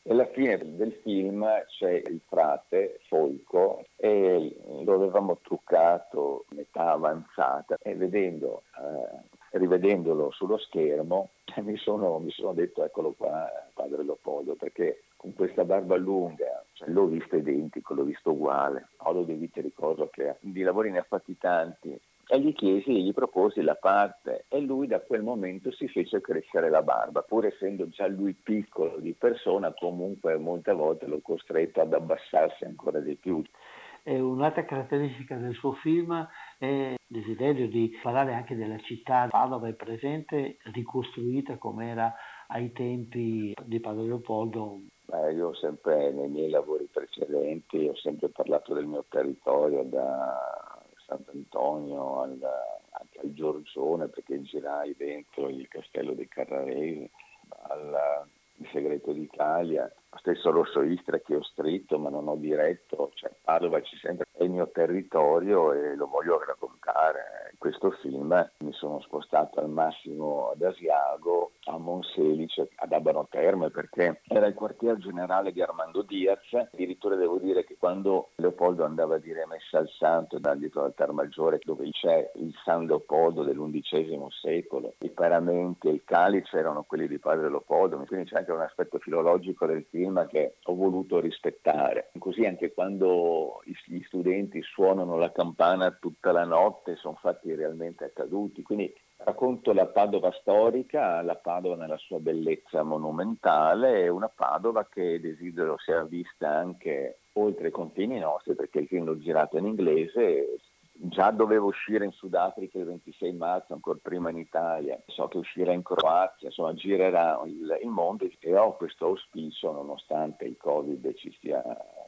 e alla fine del film c'è il frate Folco e lo avevamo truccato metà avanzata. E vedendo, eh, rivedendolo sullo schermo mi sono, mi sono, detto eccolo qua padre Leopoldo perché con questa barba lunga cioè, l'ho visto identico, l'ho visto uguale, Paolo De Vite ricordo che di lavori ne ha fatti tanti e gli chiesi e gli proposi la parte e lui da quel momento si fece crescere la barba, pur essendo già lui piccolo di persona, comunque molte volte l'ho costretto ad abbassarsi ancora di più. E un'altra caratteristica del suo film è il desiderio di parlare anche della città. Padova è presente, ricostruita come era ai tempi di Padre Leopoldo. Beh, io ho sempre, nei miei lavori precedenti, ho sempre parlato del mio territorio, da Sant'Antonio al, anche al Giorgione, perché girai dentro il castello dei Carraresi, al segreto d'Italia, lo stesso Rosso Istra che ho scritto ma non ho diretto, cioè Padova c'è sempre, è il mio territorio e lo voglio raccontare. In questo film mi sono spostato al massimo ad Asiago, a Monselice, ad Abano Terme perché era il quartier generale di Armando Diaz, addirittura devo dire che quando Leopoldo andava a dire messa al santo da dietro l'altar maggiore dove c'è il San Leopoldo dell'undicesimo secolo, i paramenti e il calice erano quelli di padre Leopoldo, quindi c'è anche un aspetto filologico del film che ho voluto rispettare. Così anche quando gli studenti suonano la campana tutta la notte sono fatti realmente accaduti. Quindi racconto la Padova storica, la Padova nella sua bellezza monumentale, una Padova che desidero sia vista anche oltre i confini nostri, perché il film l'ho girato in inglese, già dovevo uscire in Sudafrica il 26 marzo, ancora prima in Italia, so che uscirà in Croazia, insomma girerà il, il mondo e ho questo auspicio nonostante il Covid ci stia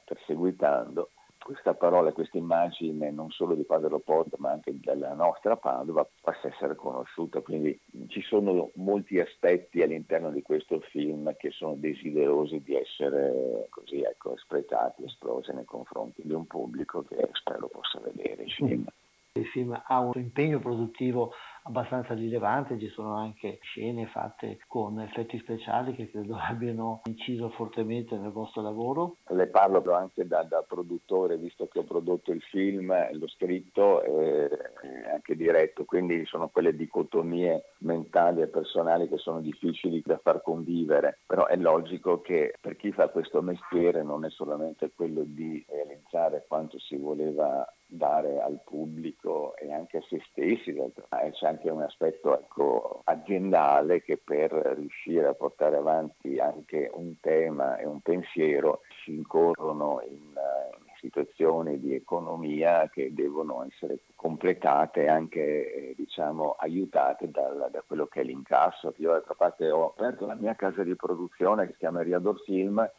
perseguitando questa parola, questa immagine non solo di Padre Leopoldo ma anche della nostra Padova possa essere conosciuta. Quindi ci sono molti aspetti all'interno di questo film che sono desiderosi di essere così ecco, espletati, esplosi nei confronti di un pubblico che spero possa vedere il film. Il film ha un impegno produttivo abbastanza rilevante, ci sono anche scene fatte con effetti speciali che credo abbiano inciso fortemente nel vostro lavoro. Le parlo anche da, da produttore, visto che ho prodotto il film, l'ho scritto e anche diretto, quindi sono quelle dicotomie mentali e personali che sono difficili da far convivere, però è logico che per chi fa questo mestiere non è solamente quello di realizzare quanto si voleva dare al pubblico e anche a se stessi, c'è anche un aspetto ecco, aziendale che per riuscire a portare avanti anche un tema e un pensiero si incorrono in, in situazioni di economia che devono essere completate e anche eh, diciamo, aiutate dal, da quello che è l'incasso. Io d'altra parte ho aperto la mia casa di produzione che si chiama Riador Film, eh,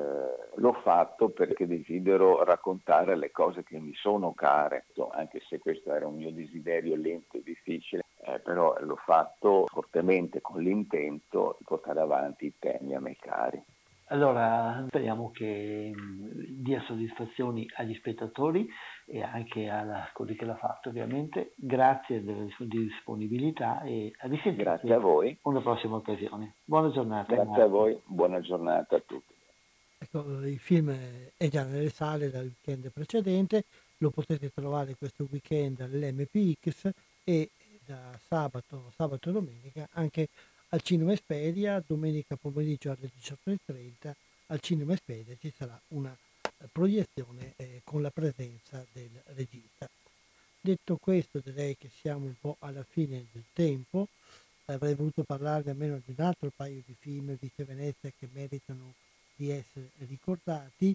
l'ho fatto perché desidero raccontare le cose che mi sono care, anche se questo era un mio desiderio lento e difficile, eh, però l'ho fatto fortemente con l'intento di portare avanti i temi a me cari. Allora, speriamo che mm, dia soddisfazioni agli spettatori e anche a colui che l'ha fatto, ovviamente. Grazie della sua disponibilità e a risentirci. Grazie a voi. Una prossima occasione. Buona giornata. Grazie Marco. a voi, buona giornata a tutti. Ecco, il film è già nelle sale dal weekend precedente, lo potete trovare questo weekend all'MPX e da sabato, sabato e domenica anche al Cinema Espedia, domenica pomeriggio alle 18.30 al Cinema Espedia ci sarà una eh, proiezione eh, con la presenza del regista. Detto questo direi che siamo un po' alla fine del tempo, avrei voluto parlarvi almeno di un altro paio di film Vice Venezia che meritano di essere ricordati,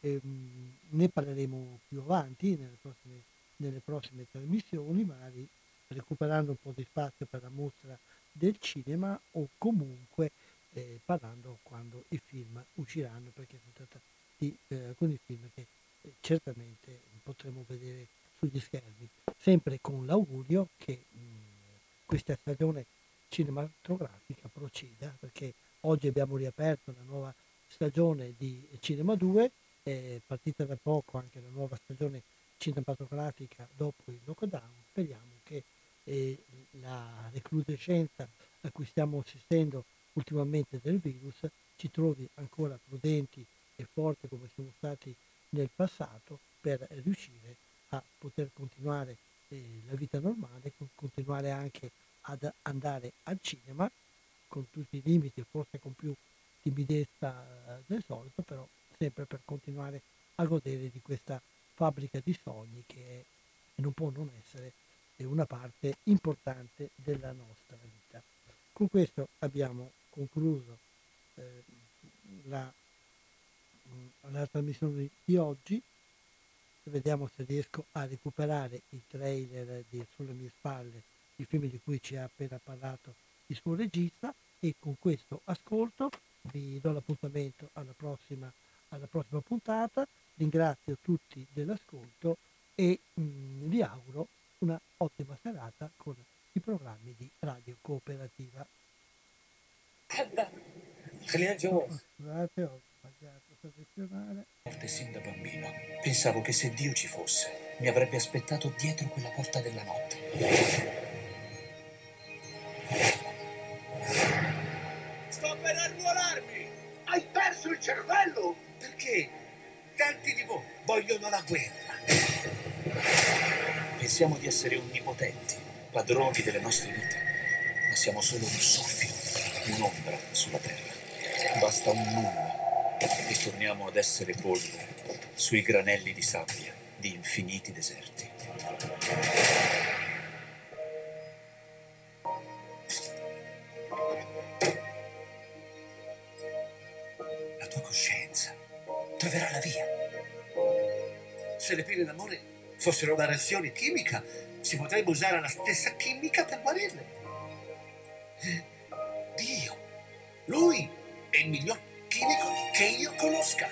ehm, ne parleremo più avanti nelle prossime, nelle prossime trasmissioni, magari recuperando un po' di spazio per la mostra del cinema o comunque eh, parlando quando i film usciranno perché si tratta di eh, alcuni film che eh, certamente potremo vedere sugli schermi. Sempre con l'augurio che mh, questa stagione cinematografica proceda perché oggi abbiamo riaperto la nuova stagione di Cinema 2 è partita da poco anche la nuova stagione cinematografica dopo il lockdown. Speriamo che eh, recrudescenza a cui stiamo assistendo ultimamente del virus ci trovi ancora prudenti e forti come siamo stati nel passato per riuscire a poter continuare eh, la vita normale, continuare anche ad andare al cinema con tutti i limiti, forse con più timidezza eh, del solito, però sempre per continuare a godere di questa fabbrica di sogni che e non può non essere è una parte importante della nostra vita. Con questo abbiamo concluso eh, la, la trasmissione di oggi. vediamo se riesco a recuperare i trailer di Sulle mie spalle, il film di cui ci ha appena parlato il suo regista e con questo ascolto vi do l'appuntamento alla prossima, alla prossima puntata, ringrazio tutti dell'ascolto e mh, vi auguro una ottima serata con i programmi di Radio Cooperativa. Scusate, ho sbagliato. Forte sin da bambino. Pensavo che se Dio ci fosse, mi avrebbe aspettato dietro quella porta della notte. Sto per arruolarmi! Hai perso il cervello! Perché tanti di voi vogliono la guerra. Pensiamo di essere onnipotenti, padroni delle nostre vite, ma siamo solo un soffio, un'ombra sulla terra. Basta un nulla e torniamo ad essere polvere sui granelli di sabbia di infiniti deserti. La tua coscienza troverà la via. Se le pene d'amore fossero una reazione chimica, si potrebbe usare la stessa chimica per guarirle. Dio, lui è il miglior chimico che io conosca.